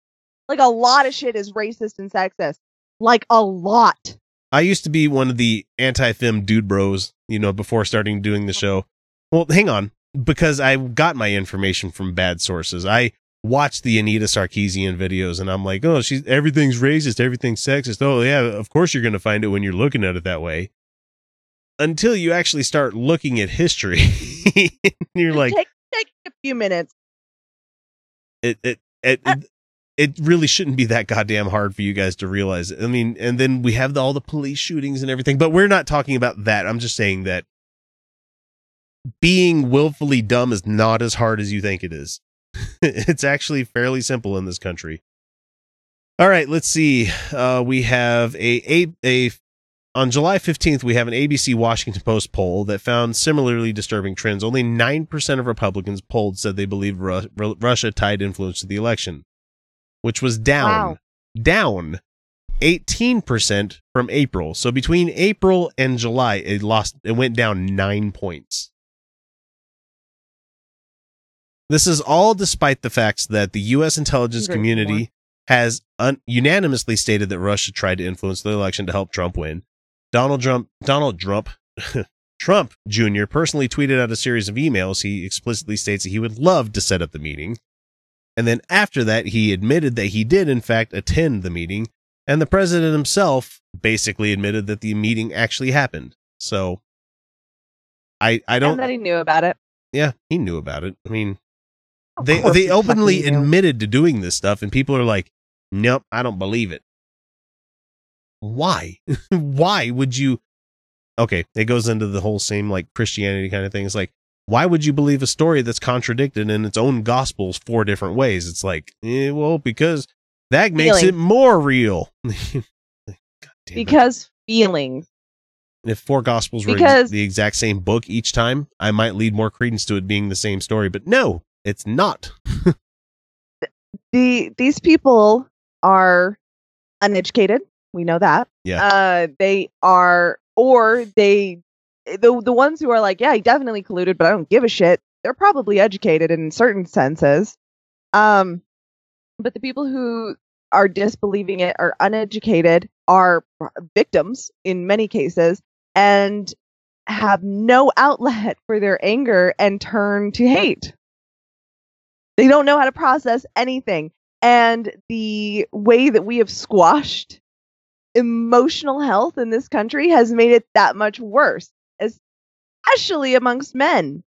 Speaker 5: Like a lot of shit is racist and sexist. Like a lot.
Speaker 1: I used to be one of the anti-fem dude bros, you know, before starting doing the show. Well, hang on, because I got my information from bad sources. I watched the Anita Sarkeesian videos, and I'm like, oh, she's everything's racist, everything's sexist. Oh yeah, of course you're going to find it when you're looking at it that way. Until you actually start looking at history, you're like,
Speaker 5: take take a few minutes.
Speaker 1: it it it, it it really shouldn't be that goddamn hard for you guys to realize. I mean, and then we have the, all the police shootings and everything, but we're not talking about that. I'm just saying that being willfully dumb is not as hard as you think it is. it's actually fairly simple in this country. All right, let's see. Uh, we have a, a a on July 15th, we have an ABC Washington Post poll that found similarly disturbing trends. Only 9% of Republicans polled said they believed Ru- Ru- Russia tied influence to the election, which was down,
Speaker 5: Wow.
Speaker 1: down 18% from April. So between April and July, it lost, it went down nine points. This is all despite the facts that the U.S. intelligence community has un- unanimously stated that Russia tried to influence the election to help Trump win. Donald Trump, Donald Trump, Trump Jr. personally tweeted out a series of emails. He explicitly states that he would love to set up the meeting. And then after that, he admitted that he did, in fact, attend the meeting. And the president himself basically admitted that the meeting actually happened. So I, I don't,
Speaker 5: and that he knew about it.
Speaker 1: yeah, he knew about it. I mean,
Speaker 5: Of
Speaker 1: they they openly admitted to doing this stuff, and people are like, "Nope, I don't believe it." Why? why would you? Okay, it goes into the whole same like Christianity kind of thing. It's like, why would you believe a story that's contradicted in its own gospels four different ways? It's like, eh, well, because that makes it more real. Damn it.
Speaker 5: because feelings.
Speaker 1: if four gospels were ex- the exact same book each time, I might lead more credence to it being the same story. But no, it's not.
Speaker 5: The these people are uneducated. We know that.
Speaker 1: Yeah.
Speaker 5: Uh, they are, or they, the the ones who are like, yeah, he definitely colluded, but I don't give a shit. They're probably educated in certain senses. Um, but the people who are disbelieving it are uneducated, are victims in many cases, and have no outlet for their anger and turn to hate. They don't know how to process anything. And the way that we have squashed emotional health in this country has made it that much worse, especially amongst men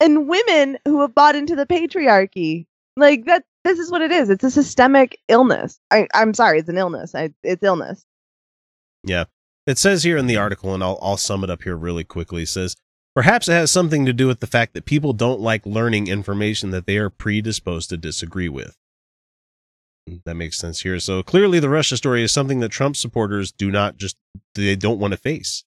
Speaker 5: and women who have bought into the patriarchy. Like that this is what it is. It's a systemic illness. I, I'm sorry, it's an illness. I, it's illness.
Speaker 1: Yeah. It says here in the article, and I'll, I'll sum it up here really quickly. It says, perhaps it has something to do with the fact that people don't like learning information that they are predisposed to disagree with. That makes sense here. So clearly, the Russia story is something that Trump supporters do not just, they don't want to face.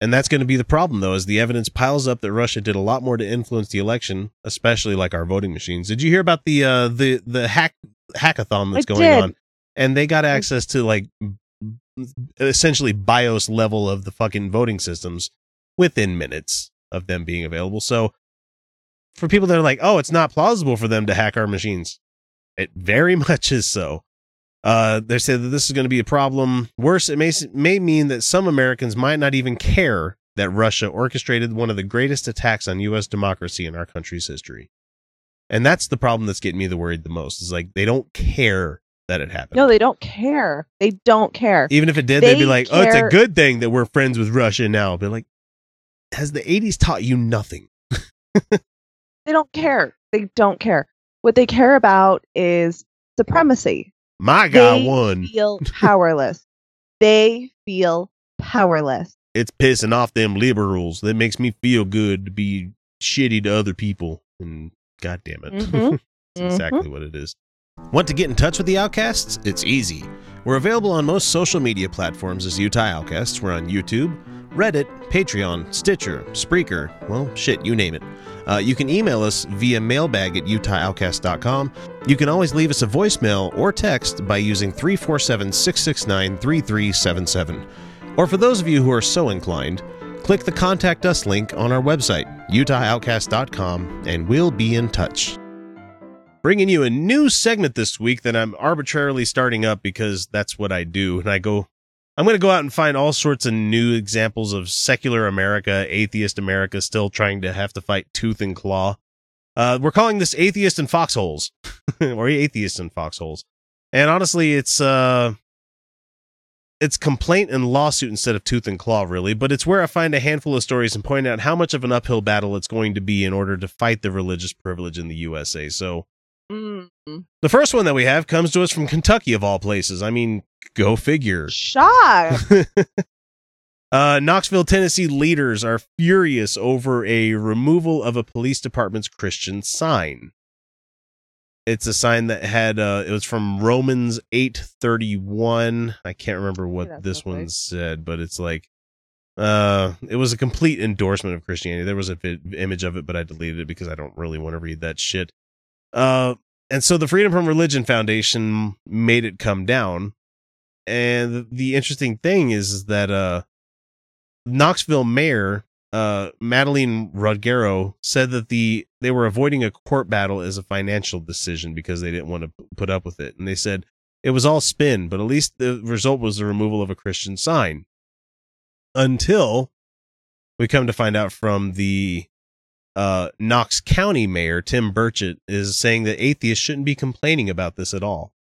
Speaker 1: And that's going to be the problem, though, as the evidence piles up that Russia did a lot more to influence the election, especially like our voting machines. Did you hear about the uh, the the hack hackathon that's
Speaker 5: I
Speaker 1: going
Speaker 5: did.
Speaker 1: on? And they got access to like essentially BIOS level of the fucking voting systems within minutes of them being available. So for people that are like, oh, it's not plausible for them to hack our machines, it very much is so. Uh, they say that this is going to be a problem. Worse, it may may mean that some Americans might not even care that Russia orchestrated one of the greatest attacks on U.S. democracy in our country's history. And that's the problem that's getting me the worried the most. Is like they don't care that it happened.
Speaker 5: No, they don't care. They don't care.
Speaker 1: Even if it did, they would be like, "Oh, it's a good thing that we're friends with Russia now." But like, has the '80s taught you nothing?
Speaker 5: They don't care. They don't care. What they care about is supremacy.
Speaker 1: My guy
Speaker 5: they
Speaker 1: won.
Speaker 5: feel powerless. they feel powerless.
Speaker 1: It's pissing off them liberals. That makes me feel good to be shitty to other people. And god damn it,
Speaker 5: Mhm.
Speaker 1: that's exactly what it is. Want to get in touch with the Outcasts? It's easy. We're available on most social media platforms as Utah Outcasts. We're on YouTube, Reddit, Patreon, Stitcher, Spreaker, well, shit, you name it. Uh, you can email us via mailbag at utahoutcast.com. You can always leave us a voicemail or text by using 347 669 3377. Or for those of you who are so inclined, click the Contact Us link on our website, utahoutcast.com, and we'll be in touch. Bringing you a new segment this week that I'm arbitrarily starting up because that's what I do. And I go, I'm going to go out and find all sorts of new examples of secular America, atheist America still trying to have to fight tooth and claw. Uh, we're calling this atheist and foxholes or atheist and foxholes. And honestly, it's, uh, it's complaint and lawsuit instead of tooth and claw, really, but it's where I find a handful of stories and point out how much of an uphill battle it's going to be in order to fight the religious privilege in the USA. So,
Speaker 5: Mm.
Speaker 1: the first one that we have comes to us from Kentucky, of all places. I mean, go figure.
Speaker 5: Shock.
Speaker 1: Uh, Knoxville, Tennessee leaders are furious over a removal of a police department's Christian sign. It's a sign that had uh, it was from Romans eight thirty one. I can't remember what this one said, but it's like uh, it was a complete endorsement of Christianity. There was a vid- image of it, but I deleted it because I don't really want to read that shit. Uh, and so the Freedom from Religion Foundation made it come down. And the interesting thing is, is that uh, Knoxville mayor uh, Madeline Rogero said that the they were avoiding a court battle as a financial decision because they didn't want to put up with it, and they said it was all spin, but at least the result was the removal of a Christian sign. Until we come to find out from the uh, Knox County Mayor Tim Burchett is saying that atheists shouldn't be complaining about this at all.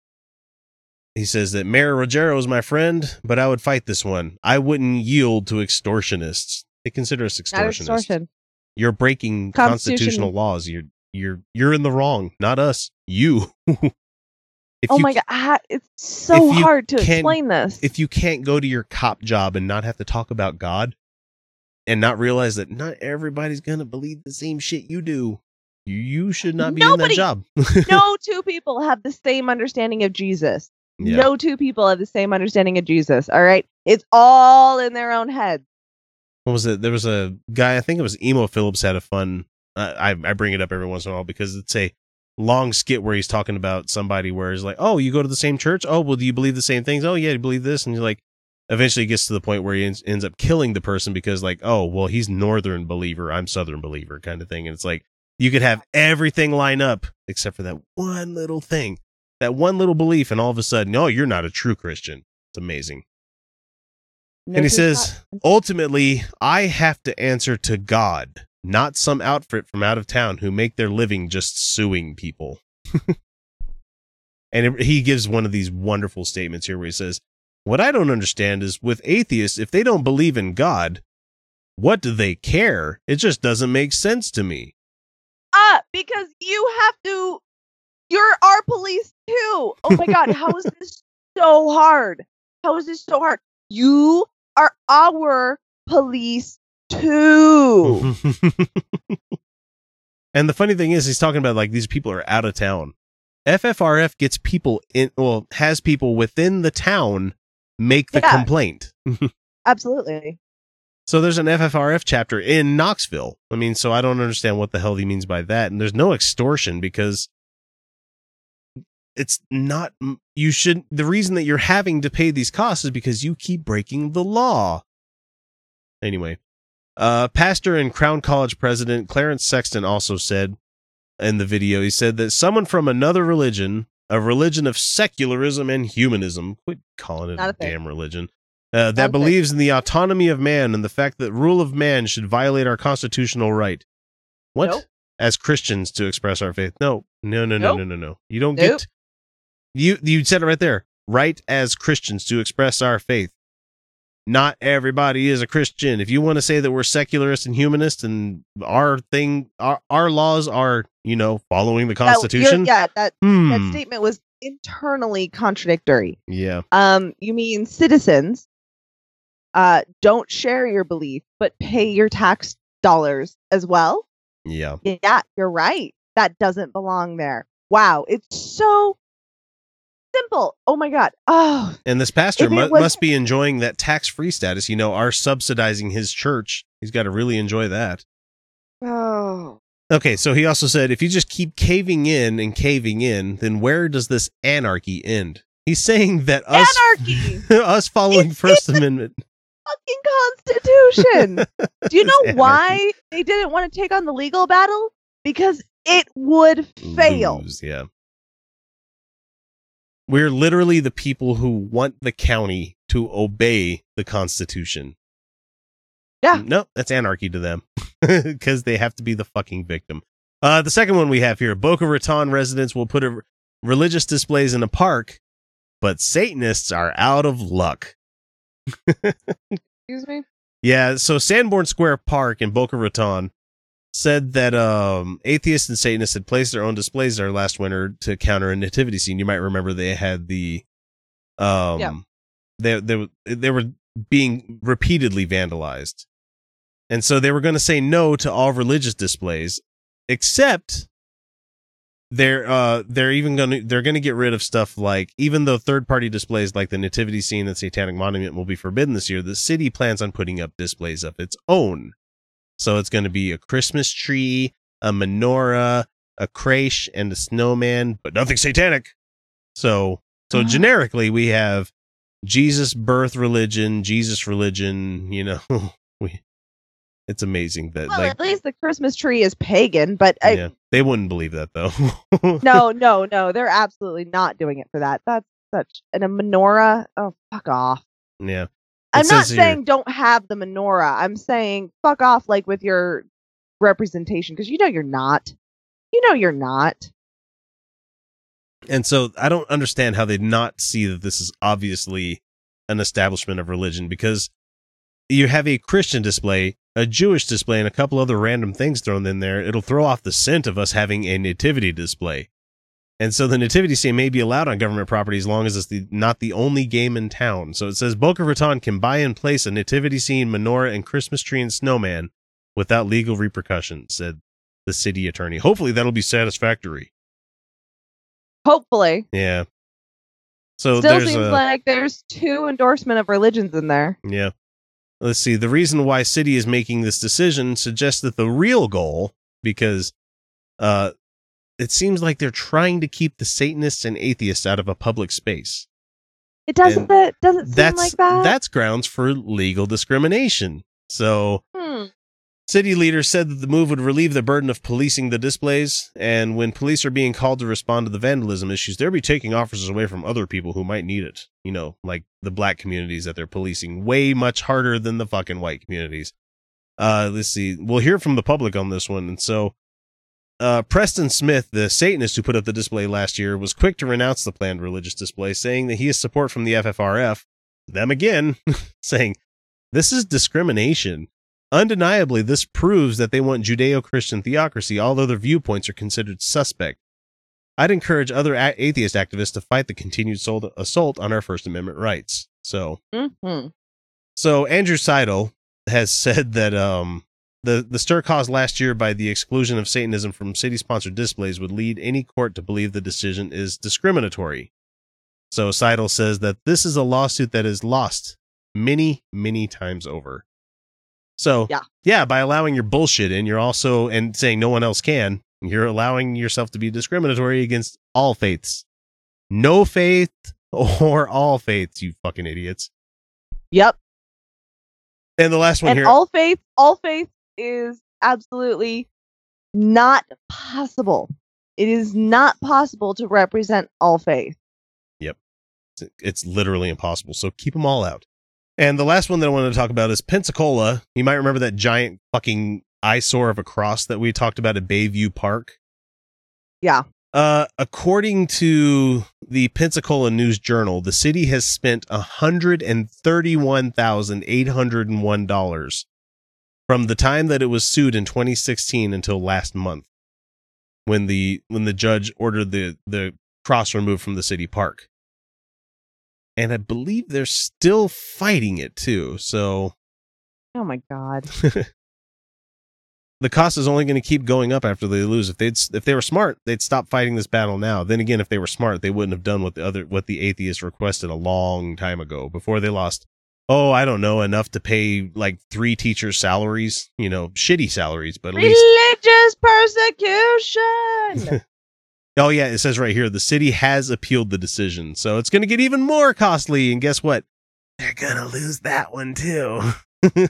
Speaker 1: He says that Mayor Rogero is my friend, but I would fight this one. I wouldn't yield to extortionists. They consider us extortionists.
Speaker 5: extortion.
Speaker 1: You're breaking
Speaker 5: Constitution.
Speaker 1: constitutional laws. You're you're you're in the wrong, not us. You.
Speaker 5: oh
Speaker 1: you
Speaker 5: my god, it's so hard to explain this.
Speaker 1: if you can't go to your cop job and not have to talk about God and not realize that not everybody's going to believe the same shit you do, you, should not be
Speaker 5: Nobody-
Speaker 1: in that job.
Speaker 5: no two people have the same understanding of Jesus.
Speaker 1: Yeah.
Speaker 5: No two people have the same understanding of Jesus. All right. It's all in their own head.
Speaker 1: what was it? There was a guy, I think it was Emo Philips had a fun, I, I I bring it up every once in a while because it's a long skit where he's talking about somebody where he's like, oh, you go to the same church? Oh, well, do you believe the same things? Oh, yeah, you believe this? And you're like, eventually he gets to the point where he ends, ends up killing the person because like, oh, well, he's Northern believer. I'm Southern believer kind of thing. And it's like, you could have everything line up except for that one little thing, that one little belief. And all of a sudden, no, you're not a true Christian. It's amazing.
Speaker 5: No
Speaker 1: and he says, ultimately, I have to answer to God, not some outfit from out of town who make their living just suing people. and it, he gives one of these wonderful statements here where he says, What I don't understand is with atheists, if they don't believe in God, what do they care? It just doesn't make sense to me.
Speaker 5: Ah, because you have to. You're our police too. Oh my god, how is this so hard? How is this so hard? You are our police too.
Speaker 1: and the funny thing is, he's talking about like these people are out of town. FFRF gets people in, well, has people within the town make the
Speaker 5: Yeah.
Speaker 1: complaint.
Speaker 5: Absolutely.
Speaker 1: So there's an FFRF chapter in Knoxville. I mean, so I don't understand what the hell he means by that. And there's no extortion because it's not, you should, the reason that you're having to pay these costs is because you keep breaking the law. Anyway, uh, pastor and Crown College president Clarence Sexton also said in the video, he said that someone from another religion, a religion of secularism and humanism, quit calling it
Speaker 5: Not
Speaker 1: a
Speaker 5: a
Speaker 1: damn religion, uh, that
Speaker 5: Not
Speaker 1: believes in the autonomy of man and the fact that rule of man should violate our constitutional right. What?
Speaker 5: Nope.
Speaker 1: As Christians to express our faith? No, no, no, no, no, no, no. You don't
Speaker 5: Nope.
Speaker 1: get. You you said it right there. Right as Christians to express our faith. Not everybody is a Christian. If you want to say that we're secularist and humanist and our thing, our, our laws are, you know, following the
Speaker 5: That-
Speaker 1: Constitution.
Speaker 5: yeah, that
Speaker 1: Hmm.
Speaker 5: that statement was internally contradictory.
Speaker 1: yeah.
Speaker 5: Um, you mean citizens uh don't share your belief but pay your tax dollars as well?
Speaker 1: Yeah.
Speaker 5: Yeah, you're right. That doesn't belong there. Wow, it's so simple. Oh my god. Oh,
Speaker 1: And this pastor mu-
Speaker 5: was-
Speaker 1: must be enjoying that tax free status. You know, our subsidizing his church. He's got to really enjoy that.
Speaker 5: oh.
Speaker 1: Okay, so he also said if you just keep caving in and caving in, then where does this anarchy end? He's saying that us
Speaker 5: Anarchy.
Speaker 1: us following
Speaker 5: It's-
Speaker 1: First
Speaker 5: it's-
Speaker 1: Amendment.
Speaker 5: Fucking constitution. Do you know
Speaker 1: It's
Speaker 5: why they didn't want to take on the legal battle? Because it would fail.
Speaker 1: Lose, yeah. We're literally the people who want the county to obey the Constitution.
Speaker 5: Yeah.
Speaker 1: No, that's anarchy to them because they have to be the fucking victim. Uh, the second one we have here Boca Raton residents will put a, religious displays in a park, but Satanists are out of luck.
Speaker 5: Excuse me?
Speaker 1: Yeah, so Sanborn Square Park in Boca Raton said that um, atheists and Satanists had placed their own displays there last winter to counter a nativity scene. You might remember they had the um
Speaker 5: Yeah.
Speaker 1: they they they were being repeatedly vandalized. And so they were going to say no to all religious displays except they're uh they're even going to they're going to get rid of stuff like even though third party displays like the nativity scene and satanic monument will be forbidden this year the city plans on putting up displays of its own so it's going to be a christmas tree a menorah a creche and a snowman but nothing satanic so so
Speaker 5: Uh-huh.
Speaker 1: generically we have jesus birth religion jesus religion you know we it's amazing that
Speaker 5: Well,
Speaker 1: like
Speaker 5: at least the Christmas tree is pagan, but I,
Speaker 1: yeah they wouldn't believe that though
Speaker 5: no, no, no, they're absolutely not doing it for that. That's such and a menorah. Oh, fuck off.
Speaker 1: yeah
Speaker 5: I'm not
Speaker 1: here-
Speaker 5: saying don't have the menorah. I'm saying fuck off, like with your representation, because you know you're not. You know you're not.
Speaker 1: And so I don't understand how they not see that this is obviously an establishment of religion because you have a Christian display, a Jewish display, and a couple other random things thrown in there. It'll throw off the scent of us having a nativity display. And so the nativity scene may be allowed on government property as long as it's the, not the only game in town. So it says Boca Raton can buy and place a nativity scene, menorah, and Christmas tree and snowman without legal repercussions, said the city attorney. Hopefully that'll be satisfactory.
Speaker 5: Hopefully.
Speaker 1: Yeah. So
Speaker 5: Still seems
Speaker 1: a
Speaker 5: like there's two endorsement of religions in there.
Speaker 1: yeah. Let's see. The reason why city is making this decision suggests that the real goal, because uh, it seems like they're trying to keep the Satanists and atheists out of a public space.
Speaker 5: It doesn't.
Speaker 1: And
Speaker 5: That doesn't seem
Speaker 1: That's
Speaker 5: like that.
Speaker 1: that's grounds for legal discrimination. So. City leaders said that the move would relieve the burden of policing the displays, and when police are being called to respond to the vandalism issues, they'll be taking officers away from other people who might need it. You know, like the black communities that they're policing way much harder than the fucking white communities. Uh, let's see. We'll hear from the public on this one. And so, uh, Preston Smith, the Satanist who put up the display last year, was quick to renounce the planned religious display, saying that he has support from the FFRF. Them again, saying this is discrimination. Undeniably, this proves that they want Judeo Christian theocracy, although their viewpoints are considered suspect. I'd encourage other atheist activists to fight the continued assault on our First Amendment rights. So,
Speaker 5: Mm-hmm.
Speaker 1: so Andrew Seidel has said that um, the the stir caused last year by the exclusion of Satanism from city-sponsored displays would lead any court to believe the decision is discriminatory. So Seidel says that this is a lawsuit that is lost many, many times over. So
Speaker 5: Yeah.
Speaker 1: yeah, by allowing your bullshit in, you're also and saying no one else can, you're allowing yourself to be discriminatory against all faiths. No faith or all faiths, you fucking idiots.
Speaker 5: Yep.
Speaker 1: And the last one
Speaker 5: and
Speaker 1: here.
Speaker 5: all faith, all faith is absolutely not possible. It is not possible to represent all faith.
Speaker 1: Yep. It's, it's literally impossible. So keep them all out. And the last one that I wanted to talk about is Pensacola. You might remember that giant fucking eyesore of a cross that we talked about at Bayview Park.
Speaker 5: Yeah.
Speaker 1: Uh, according to the Pensacola News Journal, the city has spent $131,801 from the time that it was sued in 2016 until last month when the when the judge ordered the the cross removed from the city park. And I believe they're still fighting it too. So
Speaker 5: Oh my god.
Speaker 1: the cost is only going to keep going up after they lose. If they'd if they were smart, they'd stop fighting this battle now. Then again, if they were smart, they wouldn't have done what the other what the atheists requested a long time ago before they lost. Oh, I don't know enough to pay like three teachers' salaries. You know, shitty salaries, but at least
Speaker 5: Religious persecution.
Speaker 1: Oh yeah, it says right here the city has appealed the decision, so it's going to get even more costly. And guess what? They're gonna lose that one too.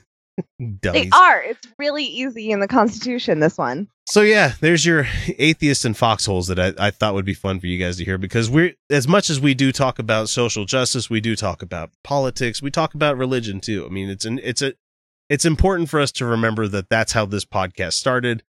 Speaker 5: they are. It's really easy in the Constitution, this one.
Speaker 1: So yeah, there's your atheists and foxholes that I, I thought would be fun for you guys to hear because we're as much as we do talk about social justice, we do talk about politics, we talk about religion too. I mean, it's an it's a it's important for us to remember that that's how this podcast started,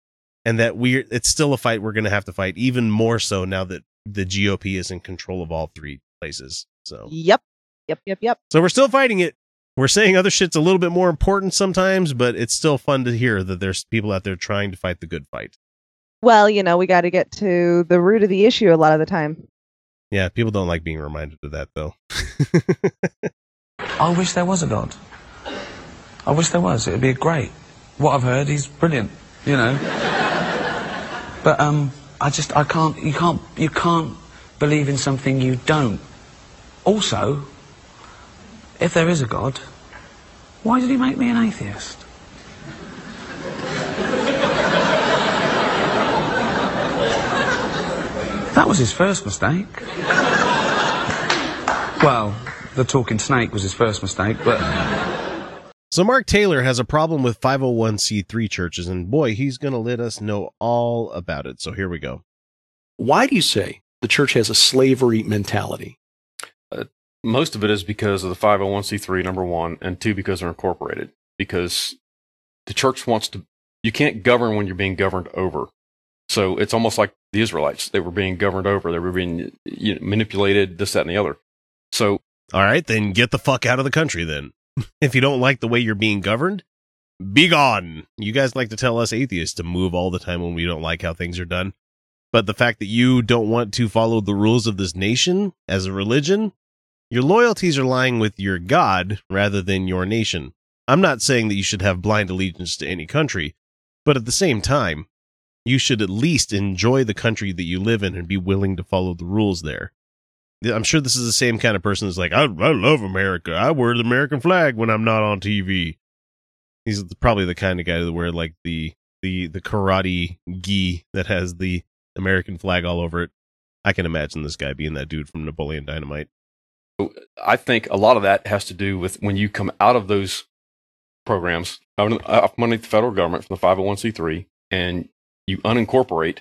Speaker 1: and that we're it's still a fight we're going to have to fight even more so now that the GOP is in control of all three places. So
Speaker 5: Yep. Yep, yep, yep.
Speaker 1: so we're still fighting it. We're saying other shit's a little bit more important sometimes, but it's still fun to hear that there's people out there trying to fight the good fight.
Speaker 5: Well, you know, we got to get to the root of the issue a lot of the time.
Speaker 1: Yeah, people don't like being reminded of that though.
Speaker 4: I wish there was a God. I wish there was. It'd be great. What I've heard, he's brilliant. You know. But um, I just I can't. You can't. You can't believe in something you don't. Also, if there is a God, why did he make me an atheist? That was his first mistake. Well, the talking snake was his first mistake, but
Speaker 1: So Mark Taylor has a problem with 501c3 churches, and boy, he's going to let us know all about it. So here we go.
Speaker 8: Why do you say the church has a slavery mentality?
Speaker 9: Uh, most of it is because of the 501c3 number one and two because they're incorporated because the church wants to you can't govern when you're being governed over so it's almost like the israelites they were being governed over they were being you know, manipulated this that and the other so
Speaker 1: All right, then get the fuck out of the country then. if you don't like the way you're being governed, be gone. You guys like to tell us atheists to move all the time when we don't like how things are done. But the fact that you don't want to follow the rules of this nation as a religion, your loyalties are lying with your God rather than your nation. I'm not saying that you should have blind allegiance to any country, but at the same time, you should at least enjoy the country that you live in and be willing to follow the rules there. I'm sure this is the same kind of person that's like, I, I love America. I wear the American flag when I'm not on TV. He's probably the kind of guy that wear like the the the karate gi that has the American flag all over it. I can imagine this guy being that dude from Napoleon Dynamite.
Speaker 9: I think a lot of that has to do with when you come out of those programs, of underneath the federal government from the 501c3, and you unincorporate,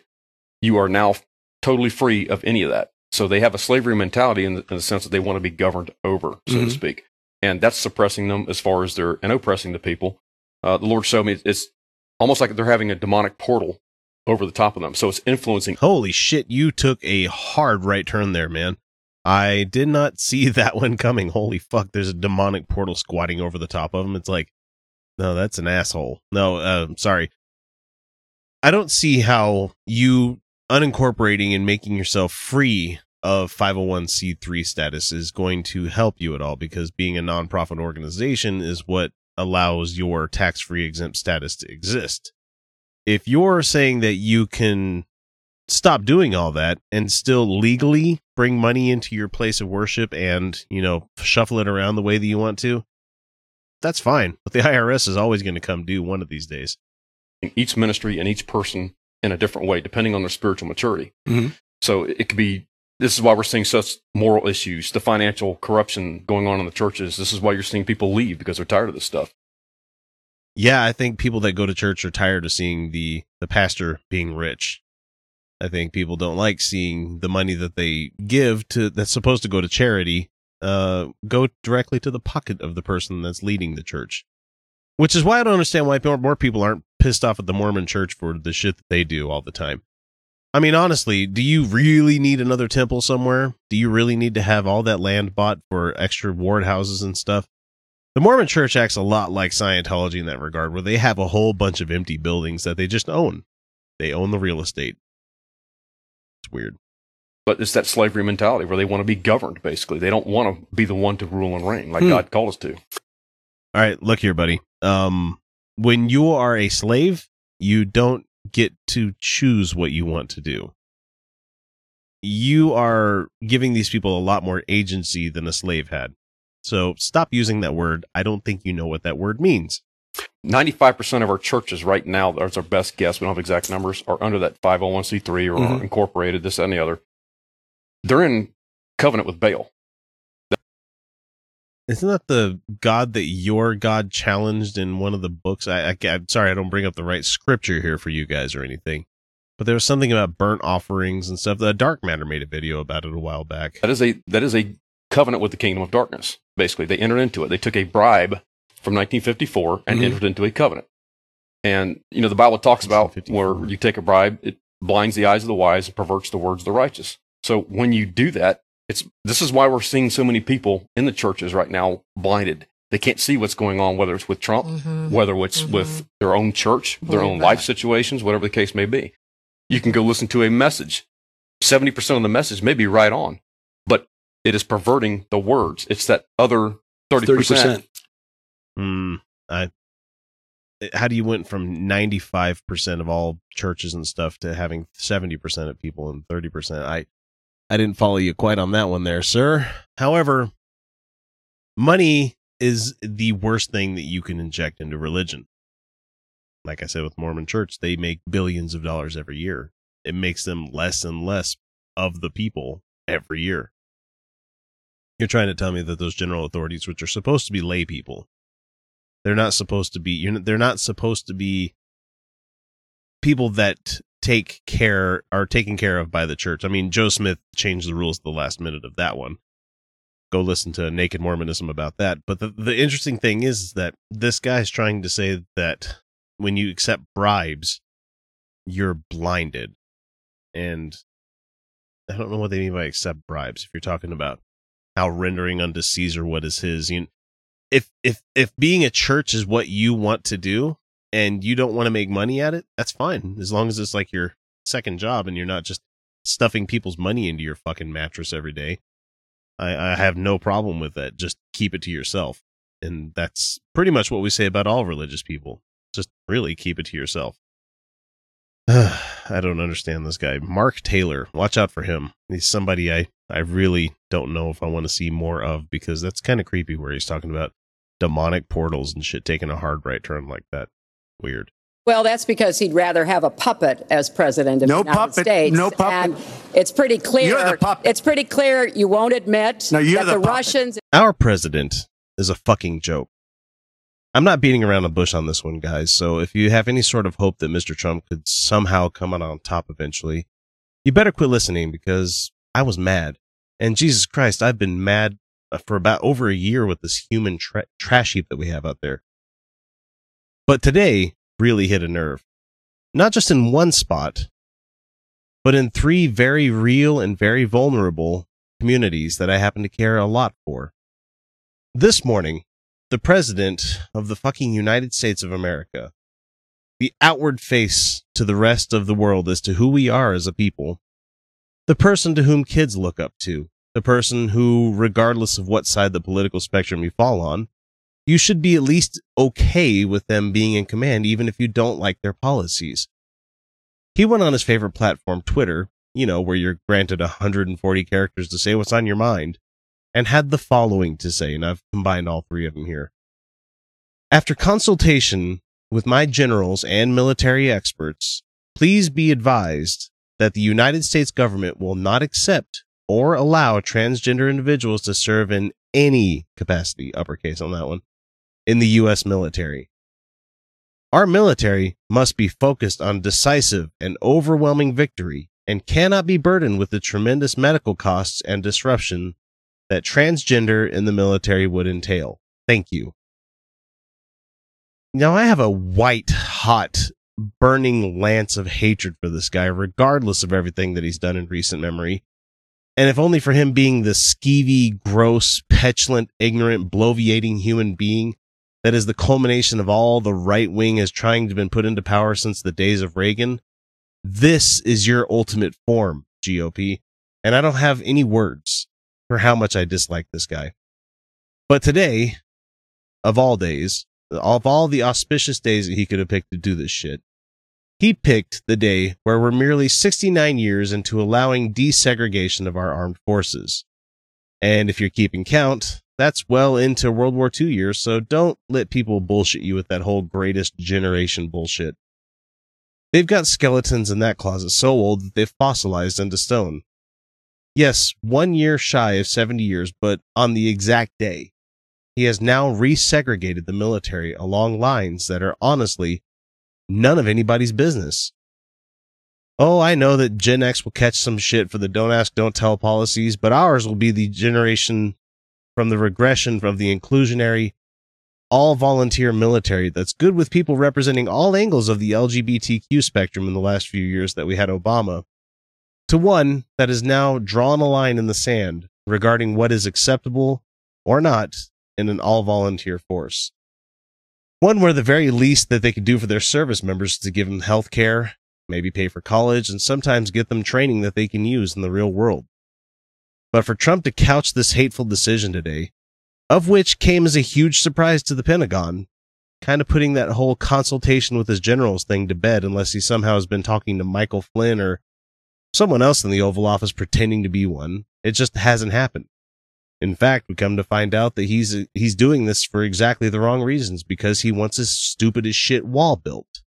Speaker 9: you are now totally free of any of that. So they have a slavery mentality in the, in the sense that they want to be governed over, so
Speaker 8: Mhm.
Speaker 9: to speak. And that's suppressing them as far as they're and oppressing the people Uh, the Lord showed me it's almost like they're having a demonic portal over the top of them. So it's influencing.
Speaker 1: Holy shit, you took a hard right turn there, man. I did not see that one coming. Holy fuck, there's a demonic portal squatting over the top of them. It's like, no, that's an asshole. No, uh, sorry. I don't see how you unincorporating and making yourself free of 501c3 status is going to help you at all because being a nonprofit organization is what allows your tax free exempt status to exist. If you're saying that you can stop doing all that and still legally bring money into your place of worship and, you know, shuffle it around the way that you want to, that's fine. But the IRS is always going to come due one of these days.
Speaker 9: Each ministry and each person in a different way, depending on their spiritual maturity.
Speaker 8: Mm-hmm.
Speaker 9: So it could be this is why we're seeing such moral issues, the financial corruption going on in the churches. This is why you're seeing people leave because they're tired of this stuff.
Speaker 1: Yeah, I think people that go to church are tired of seeing the the pastor being rich. I think people don't like seeing the money that they give to that's supposed to go to charity uh go directly to the pocket of the person that's leading the church. Which is why I don't understand why more, more people aren't pissed off at the Mormon church for the shit that they do all the time. I mean, honestly, do you really need another temple somewhere? Do you really need to have all that land bought for extra ward houses and stuff? The Mormon church acts a lot like Scientology in that regard, where they have a whole bunch of empty buildings that they just own. They own the real estate. It's weird.
Speaker 9: But it's that slavery mentality where they want to be governed, basically. They don't want to be the one to rule and reign like
Speaker 1: Hmm.
Speaker 9: God called us to.
Speaker 1: All right, look here, buddy. Um, when you are a slave, you don't get to choose what you want to do. You are giving these people a lot more agency than a slave had. So stop using that word. I don't think you know what that word means.
Speaker 9: 95% of our churches right now, that's our best guess, we don't have exact numbers, are under that 501c3 or
Speaker 8: Mhm.
Speaker 9: incorporated, this, that, and the other. They're in covenant with Baal.
Speaker 1: Isn't that the God that your God challenged in one of the books? I, I, am sorry, I don't bring up the right scripture here for you guys or anything, but there was something about burnt offerings and stuff. The Dark Matter made a video about it a while back.
Speaker 9: That is a that is a covenant with the kingdom of darkness. Basically, they entered into it. They took a bribe from 1954 and
Speaker 8: Mhm.
Speaker 9: entered into a covenant. And you know the Bible talks about where you take a bribe, it blinds the eyes of the wise and perverts the words of the righteous. So when you do that, it's this is why we're seeing so many people in the churches right now blinded. They can't see what's going on, whether it's with Trump,
Speaker 10: Mhm.
Speaker 9: whether it's
Speaker 10: Mhm.
Speaker 9: with their own church, their
Speaker 10: Believe
Speaker 9: own
Speaker 10: that.
Speaker 9: life situations, whatever the case may be. You can go listen to a message. 70% of the message may be right on, but it is perverting the words. It's that other 30%.
Speaker 8: 30%.
Speaker 1: Hmm. I. How do you went from ninety five percent of all churches and stuff to having seventy percent of people and thirty percent? I, I didn't follow you quite on that one there, sir. However, money is the worst thing that you can inject into religion. Like I said with Mormon Church, they make billions of dollars every year. It makes them less and less of the people every year. You're trying to tell me that those general authorities, which are supposed to be lay people, they're not supposed to be. You're, they're not supposed to be people that take care are taken care of by the church. I mean, Joe Smith changed the rules at the last minute of that one. Go listen to Naked Mormonism about that. But the the interesting thing is that this guy's trying to say that when you accept bribes, you're blinded, and I don't know what they mean by accept bribes. If you're talking about how rendering unto Caesar what is his, you if if if being a church is what you want to do and you don't want to make money at it, that's fine. As long as it's like your second job and you're not just stuffing people's money into your fucking mattress every day. I, I have no problem with that. Just keep it to yourself. And that's pretty much what we say about all religious people. Just really keep it to yourself. I don't understand this guy. Mark Taylor. Watch out for him. He's somebody I, I really don't know if I want to see more of because that's kind of creepy where he's talking about demonic portals and shit taking a hard right turn like that. Weird.
Speaker 10: Well, that's because he'd rather have a puppet as president of
Speaker 11: No
Speaker 10: the United
Speaker 11: puppet,
Speaker 10: States.
Speaker 11: no puppet.
Speaker 10: And it's pretty clear.
Speaker 11: You're the puppet.
Speaker 10: It's pretty clear you won't admit
Speaker 11: No, you're
Speaker 10: that
Speaker 11: the
Speaker 10: the. Russians.
Speaker 1: Our president is a fucking joke. I'm not beating around the bush on this one, guys. So if you have any sort of hope that Mr. Trump could somehow come out on top eventually, you better quit listening because I was mad. And Jesus Christ, I've been mad for about over a year with this human tra- trash heap that we have out there. But today really hit a nerve. Not just in one spot, but in three very real and very vulnerable communities that I happen to care a lot for. This morning, the president of the fucking United States of America, the outward face to the rest of the world as to who we are as a people, the person to whom kids look up to, the person who, regardless of what side the political spectrum you fall on, you should be at least okay with them being in command, even if you don't like their policies. He went on his favorite platform, Twitter, you know, where you're granted 140 characters to say what's on your mind, and had the following to say, and I've combined all three of them here. After consultation with my generals and military experts, please be advised that the United States government will not accept or allow transgender individuals to serve in any capacity, uppercase on that one, in the U.S. military. Our military must be focused on decisive and overwhelming victory and cannot be burdened with the tremendous medical costs and disruption that transgender in the military would entail. Thank you. Now, I have a white hot burning lance of hatred for this guy, regardless of everything that he's done in recent memory. And if only for him being the skeevy, gross, petulant, ignorant, bloviating human being that is the culmination of all the right wing has trying to been put into power since the days of Reagan. This is your ultimate form, GOP. And I don't have any words for how much I dislike this guy. But today, of all days, of all the auspicious days that he could have picked to do this shit, he picked the day where we're merely 69 years into allowing desegregation of our armed forces. And if you're keeping count, that's well into World War II years, so don't let people bullshit you with that whole greatest generation bullshit. They've got skeletons in that closet so old that they've fossilized into stone. Yes, one year shy of 70 years, but on the exact day, he has now resegregated the military along lines that are honestly none of anybody's business. Oh, I know that Gen X will catch some shit for the don't ask, don't tell policies, but ours will be the generation from the regression of the inclusionary, all volunteer military that's good with people representing all angles of the LGBTQ spectrum in the last few years that we had Obama, to one that has now drawn a line in the sand regarding what is acceptable or not in an all volunteer force. One where the very least that they could do for their service members is to give them health care, maybe pay for college, and sometimes get them training that they can use in the real world. But for Trump to couch this hateful decision today, of which came as a huge surprise to the Pentagon, kind of putting that whole consultation with his generals thing to bed unless he somehow has been talking to Michael Flynn or someone else in the Oval Office pretending to be one. It just hasn't happened. In fact, we come to find out that he's he's doing this for exactly the wrong reasons because he wants his stupid as shit wall built.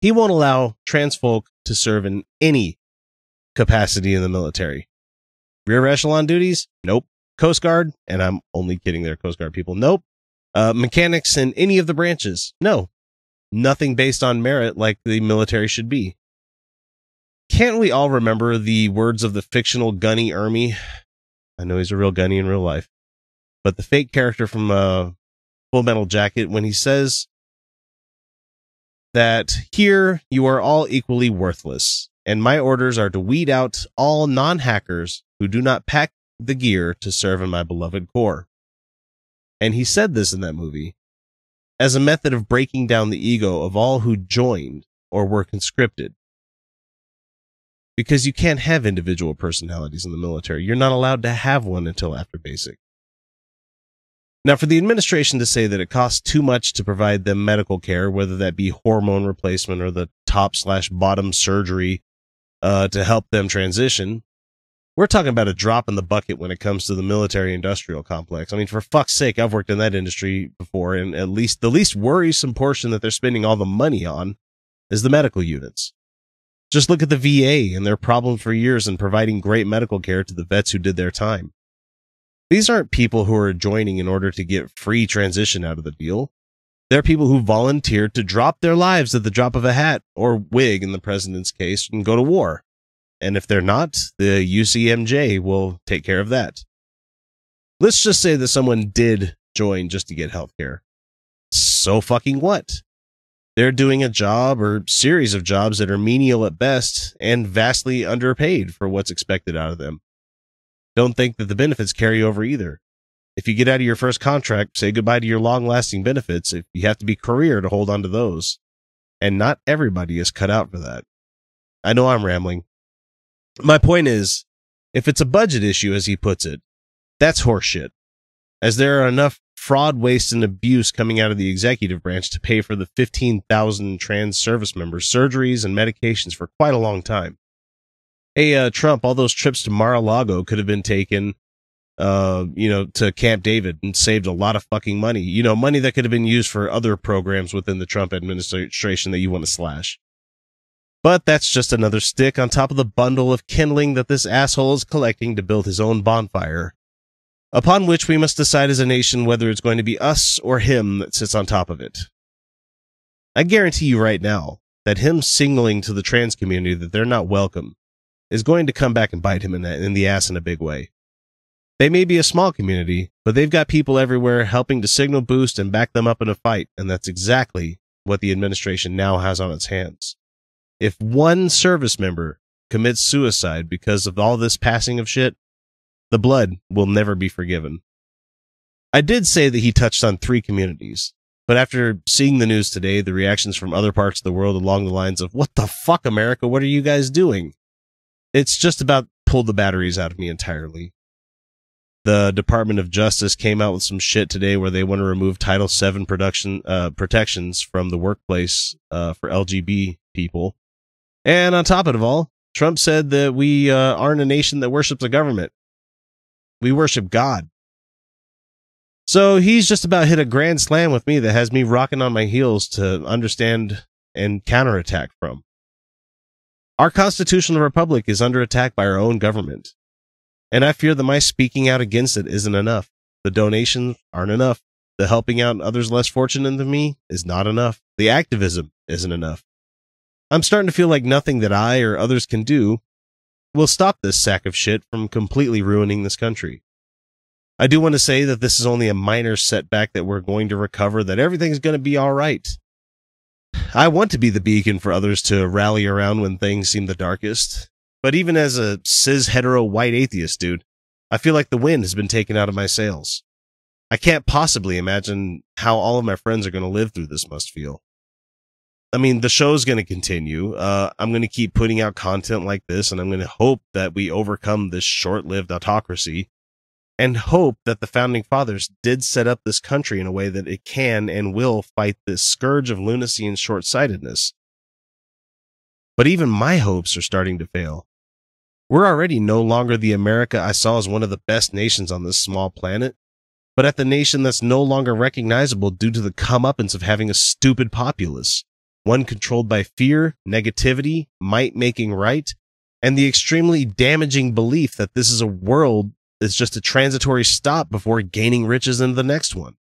Speaker 1: He won't allow trans folk to serve in any capacity in the military. Rear echelon duties? Nope. Coast Guard? And I'm only kidding there, Coast Guard people. Nope. Uh, mechanics in any of the branches? No. Nothing based on merit like the military should be. Can't we all remember the words of the fictional Gunny Ermey? I know he's a real Gunny in real life, but the fake character from uh, Full Metal Jacket when he says that here you are all equally worthless, and my orders are to weed out all non hackers who do not pack the gear to serve in my beloved corps. And he said this in that movie as a method of breaking down the ego of all who joined or were conscripted. Because you can't have individual personalities in the military. You're not allowed to have one until after basic. Now, for the administration to say that it costs too much to provide them medical care, whether that be hormone replacement or the top slash bottom surgery uh, to help them transition, we're talking about a drop in the bucket when it comes to the military industrial complex. I mean, for fuck's sake, I've worked in that industry before, and at least the least worrisome portion that they're spending all the money on is the medical units. Just look at the VA and their problem for years in providing great medical care to the vets who did their time. These aren't people who are joining in order to get free transition out of the deal. They're people who volunteered to drop their lives at the drop of a hat or wig in the president's case and go to war. And if they're not, the UCMJ will take care of that. Let's just say that someone did join just to get health care. so fucking what? They're doing a job or series of jobs that are menial at best and vastly underpaid for what's expected out of them. Don't think that the benefits carry over either. If you get out of your first contract, say goodbye to your long lasting benefits if you have to be career to hold on to those. And not everybody is cut out for that. I know I'm rambling. My point is, if it's a budget issue, as he puts it, that's horseshit. As there are enough fraud, waste, and abuse coming out of the executive branch to pay for the 15,000 trans service members surgeries and medications for quite a long time. Hey, uh, Trump, all those trips to Mar-a-Lago could have been taken, uh, you know, to Camp David and saved a lot of fucking money. You know, money that could have been used for other programs within the Trump administration that you want to slash. But that's just another stick on top of the bundle of kindling that this asshole is collecting to build his own bonfire upon which we must decide as a nation whether it's going to be us or him that sits on top of it. I guarantee you right now that him signaling to the trans community that they're not welcome is going to come back and bite him in, the, in the ass in a big way. They may be a small community, but they've got people everywhere helping to signal boost and back them up in a fight, and that's exactly what the administration now has on its hands. If one service member commits suicide because of all this passing of shit, the blood will never be forgiven. I did say that he touched on three communities, but after seeing the news today, the reactions from other parts of the world along the lines of, what the fuck, America? What are you guys doing? It's just about pulled the batteries out of me entirely. The Department of Justice came out with some shit today where they want to remove Title VII production, uh, protections from the workplace, uh, for LGB people. And on top of it all, Trump said that we, uh, aren't a nation that worships a government. We worship God. So he's just about hit a grand slam with me that has me rocking on my heels to understand and counterattack from. Our constitutional republic is under attack by our own government. And I fear that my speaking out against it isn't enough. The donations aren't enough. The helping out others less fortunate than me is not enough. The activism isn't enough. I'm starting to feel like nothing that I or others can do will stop this sack of shit from completely ruining this country. I do want to say that this is only a minor setback that we're going to recover, that everything's going to be all right. I want to be the beacon for others to rally around when things seem the darkest. But even as a cis hetero white atheist dude, I feel like the wind has been taken out of my sails. I can't possibly imagine how all of my friends are going to live through this must feel. I mean, the show's going to continue. Uh, I'm going to keep putting out content like this, and I'm going to hope that we overcome this short lived autocracy and hope that the founding fathers did set up this country in a way that it can and will fight this scourge of lunacy and short sightedness. But even my hopes are starting to fail. We're already no longer the America I saw as one of the best nations on this small planet, but at the nation that's no longer recognizable due to the comeuppance of having a stupid populace one controlled by fear, negativity, might making right, and the extremely damaging belief that this is a world that's just a transitory stop before gaining riches in the next one.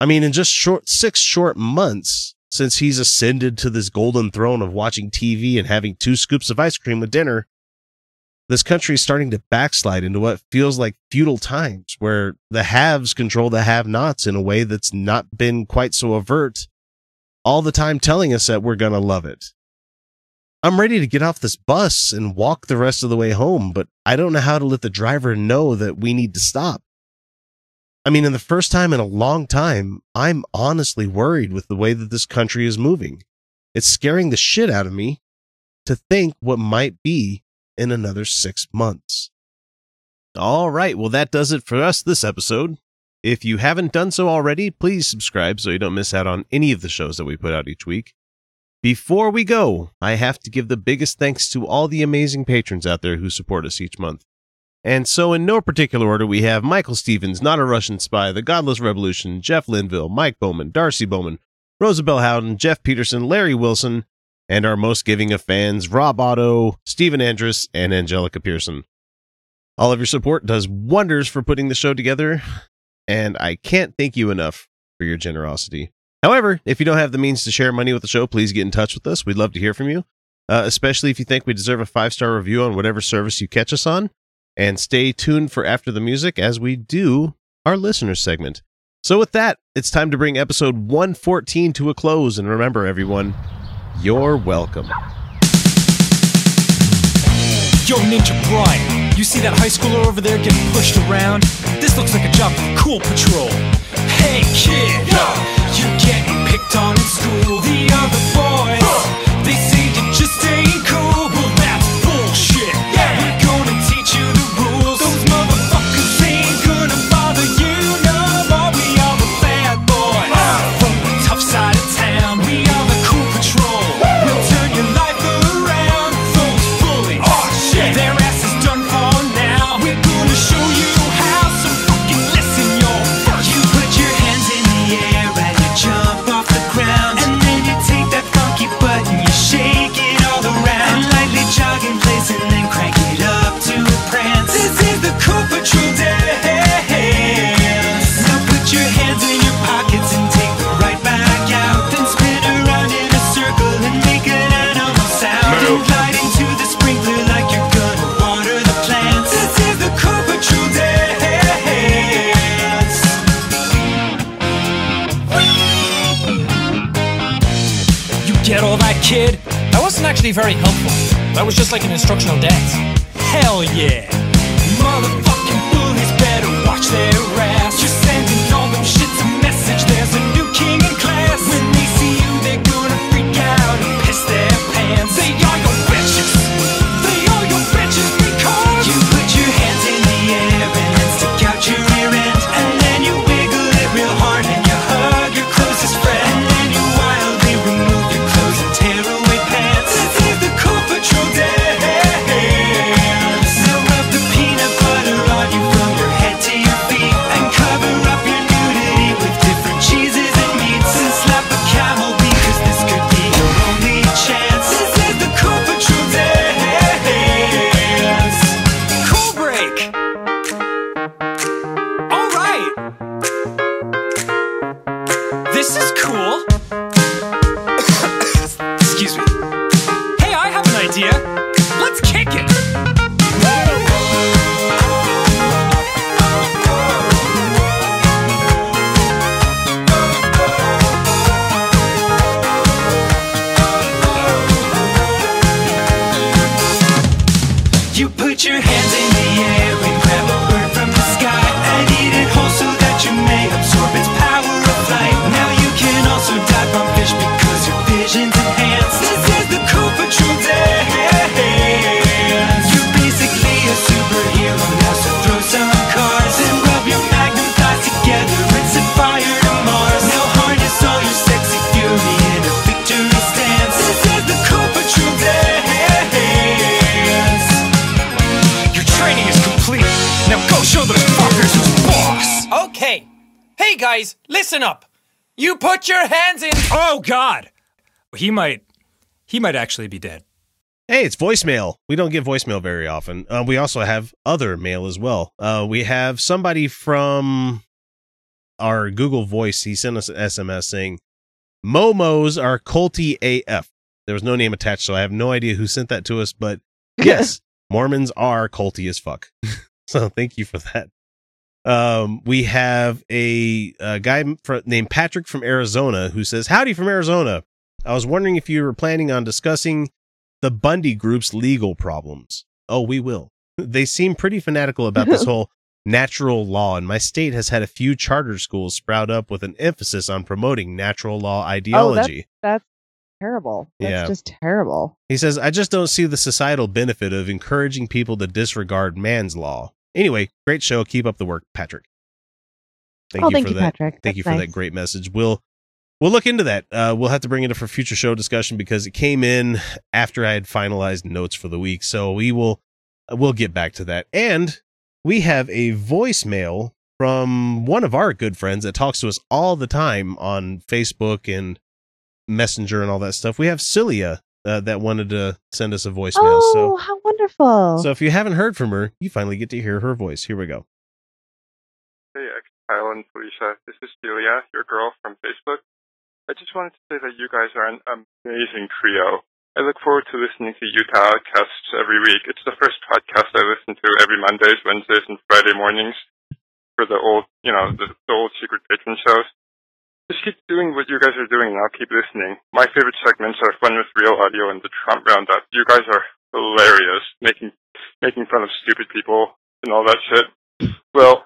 Speaker 1: I mean, in just short, six short months since he's ascended to this golden throne of watching TV and having two scoops of ice cream with dinner, this country is starting to backslide into what feels like feudal times where the haves control the have nots in a way that's not been quite so overt all the time telling us that we're going to love it. I'm ready to get off this bus and walk the rest of the way home, but I don't know how to let the driver know that we need to stop. I mean, in the first time in a long time, I'm honestly worried with the way that this country is moving. It's scaring the shit out of me to think what might be in another six months. All right. Well, that does it for us this episode. If you haven't done so already, please subscribe so you don't miss out on any of the shows that we put out each week. Before we go, I have to give the biggest thanks to all the amazing patrons out there who support us each month. And so, in no particular order, we have Michael Stevens, Not a Russian Spy, The Godless Revolution, Jeff Linville, Mike Bowman, Darcy Bowman, Rosabelle Howden, Jeff Peterson, Larry Wilson, and our most giving of fans, Rob Otto, Stephen Andrus, and Angelica Pearson. All of your support does wonders for putting the show together, and I can't thank you enough for your generosity. However, if you don't have the means to share money with the show, please get in touch with us. We'd love to hear from you, uh, especially if you think we deserve a five star review on whatever service you catch us on. And stay tuned for After the Music as we do our listener segment. So, with that, it's time to bring episode 114 to a close. And remember, everyone, you're welcome.
Speaker 11: Yo, Ninja Brian, you see that high schooler over there getting pushed around? This looks like a job for Cool Patrol. Hey, kid, you're getting picked on in school. The other boys, they kid? That wasn't actually very helpful. That was just like an instructional dance. Hell yeah! Motherfucking bullies better watch their ass.
Speaker 12: Guys, listen up. You put your hands in. Oh God. He might. He might actually be dead.
Speaker 1: Hey, it's voicemail. We don't get voicemail very often. Uh, we also have other mail as well. Uh, we have somebody from our Google Voice. He sent us an SMS saying, Momos are culty AF. There was no name attached, so I have no idea who sent that to us, but yes, Mormons are culty as fuck. so thank you for that. Um, we have a, a guy fr- named Patrick from Arizona who says, Howdy from Arizona. I was wondering if you were planning on discussing the Bundy group's legal problems. Oh, we will. They seem pretty fanatical about this whole natural law, and my state has had a few charter schools sprout up with an emphasis on promoting natural law
Speaker 5: Oh, that's,
Speaker 1: ideology.
Speaker 5: that's terrible. That's
Speaker 1: Yeah.
Speaker 5: just terrible.
Speaker 1: He says, I just don't see the societal benefit of encouraging people to disregard man's law. Anyway, great show. Keep up the work, Patrick. Thank
Speaker 5: Oh,
Speaker 1: you
Speaker 5: thank
Speaker 1: for
Speaker 5: you,
Speaker 1: that.
Speaker 5: Patrick.
Speaker 1: Thank you for
Speaker 5: nice.
Speaker 1: that great message. We'll we'll look into that. Uh, we'll have to bring it up for future show discussion because it came in after I had finalized notes for the week. So we will we'll get back to that. And we have a voicemail from one of our good friends that talks to us all the time on Facebook and Messenger and all that stuff. We have Celia uh, that wanted to send us a voicemail.
Speaker 5: Oh,
Speaker 1: so
Speaker 5: how wonderful.
Speaker 1: so if you haven't heard from her, you finally get to hear her voice. Here we go.
Speaker 13: Hey, X Kyle and Felicia. This is Celia, your girl from Facebook. I just wanted to say that you guys are an amazing trio. I look forward to listening to Utah Outcasts every week. It's the first podcast I listen to every Mondays, Wednesdays, and Friday mornings. for the old, you know, the, the old secret patron shows. Just keep doing what you guys are doing and I'll keep listening. My favorite segments are Fun with Real Audio and the Trump Roundup. You guys are hilarious, making making fun of stupid people and all that shit. Well,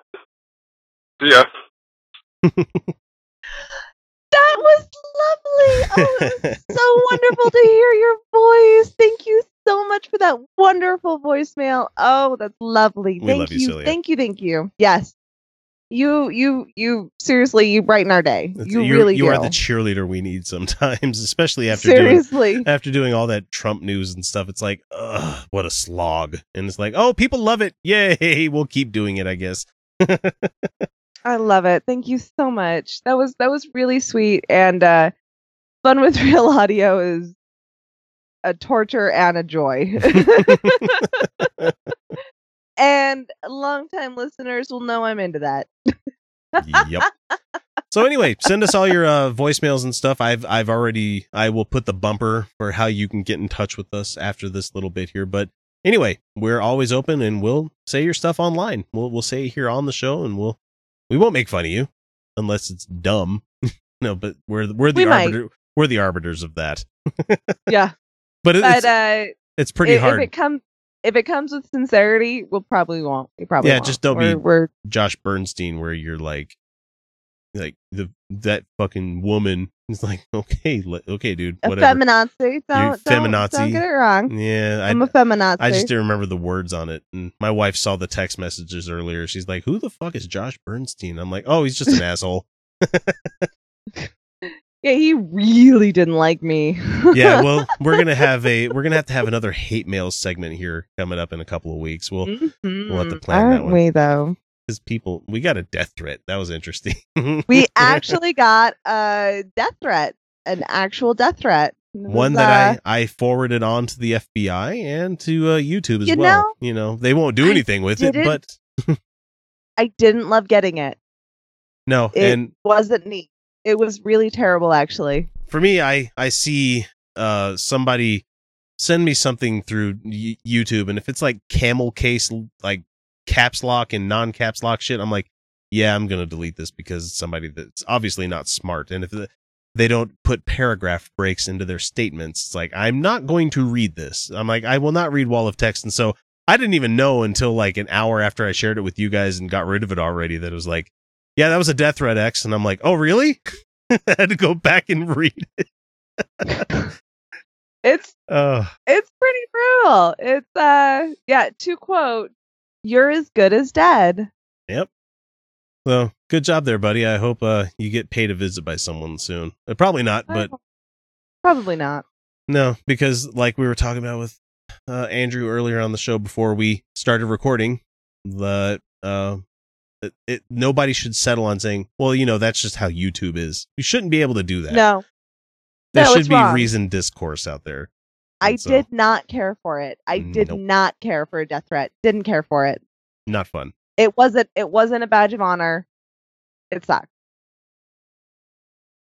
Speaker 13: see ya.
Speaker 5: That was lovely. Oh, it was so wonderful to hear your voice. Thank you so much for that wonderful voicemail. Oh, that's lovely.
Speaker 1: We
Speaker 5: Thank
Speaker 1: love you,
Speaker 5: you. Thank you. Thank you. Yes. You you you seriously you brighten our day. You
Speaker 1: You're-
Speaker 5: really
Speaker 1: you
Speaker 5: do.
Speaker 1: are the cheerleader we need sometimes, especially after doing
Speaker 5: Seriously.
Speaker 1: after doing all that Trump news and stuff. It's like, ugh, what a slog. And it's like, oh, people love it. Yay, we'll keep doing it, I guess.
Speaker 5: I love it. Thank you so much. That was that was really sweet and uh fun with real audio is a torture and a joy. And longtime listeners will know I'm into that.
Speaker 1: yep. So anyway, send us all your uh, voicemails and stuff. I've I've already I will put the bumper for how you can get in touch with us after this little bit here. But anyway, we're always open and we'll say your stuff online. We'll we'll say it here on the show and we'll we won't make fun of you unless it's dumb. no, but we're we're the
Speaker 5: We
Speaker 1: arbiter we're the arbiters of that.
Speaker 5: yeah.
Speaker 1: But it-
Speaker 5: But
Speaker 1: it's
Speaker 5: uh
Speaker 1: it's pretty
Speaker 5: if,
Speaker 1: hard.
Speaker 5: If it comes if it comes with sincerity, we'll probably won't. We probably
Speaker 1: yeah,
Speaker 5: won't.
Speaker 1: just don't
Speaker 5: We're-
Speaker 1: be
Speaker 5: we're
Speaker 1: Josh Bernstein where you're like like the that fucking woman is like okay li- okay dude
Speaker 5: a feminazi. Don't, don't,
Speaker 1: feminazi.
Speaker 5: don't get it wrong.
Speaker 1: yeah
Speaker 5: I'm
Speaker 1: I,
Speaker 5: a feminazi.
Speaker 1: I just didn't remember the words on it and my wife saw the text messages earlier she's like who the fuck is Josh Bernstein I'm like oh he's just an asshole
Speaker 5: Yeah, he really didn't like me.
Speaker 1: yeah well we're gonna have a we're gonna have to have another hate mail segment here coming up in a couple of weeks we'll we'll have to
Speaker 5: Mhm.
Speaker 1: plan
Speaker 5: Aren't
Speaker 1: one
Speaker 5: we though?
Speaker 1: because people we got a death threat that was interesting
Speaker 5: We actually got a death threat, an actual death threat.
Speaker 1: One that
Speaker 5: uh,
Speaker 1: I, I forwarded on to the FBI and to uh, YouTube as
Speaker 5: You
Speaker 1: well.
Speaker 5: know,
Speaker 1: you know, they won't do anything with it, but
Speaker 5: I didn't love getting it.
Speaker 1: no.
Speaker 5: It
Speaker 1: and
Speaker 5: wasn't neat. It was really terrible, actually.
Speaker 1: for me, I I see uh somebody send me something through y- YouTube, and if it's like camel case, like caps lock and non caps lock shit, I'm like, yeah, I'm gonna delete this because it's somebody that's obviously not smart, and if the, they don't put paragraph breaks into their statements, it's like I'm not going to read this. I'm like, I will not read wall of text, and so I didn't even know until like an hour after I shared it with you guys and got rid of it already that it was like, yeah, that was a death threat X, and I'm like, oh really? I had to go back and read it.
Speaker 5: It's
Speaker 1: Uh,
Speaker 5: it's pretty brutal. It's uh yeah, to quote, you're as good as dead.
Speaker 1: Yep. So good job there, buddy. I hope uh, you get paid a visit by someone soon. Uh, probably not, but
Speaker 5: Probably not.
Speaker 1: no, because like we were talking about with uh, Andrew earlier on the show before we started recording, the uh, it, it nobody should settle on saying, "Well, you know, that's just how YouTube is." You shouldn't be able to do that.
Speaker 5: No.
Speaker 1: there
Speaker 5: No,
Speaker 1: should be
Speaker 5: wrong.
Speaker 1: reasoned discourse out there.
Speaker 5: I
Speaker 1: so-
Speaker 5: did not care for it. I mm, did
Speaker 1: Nope.
Speaker 5: not care for a death threat. Didn't care for it.
Speaker 1: Not fun.
Speaker 5: It wasn't it wasn't a badge of honor. It sucked.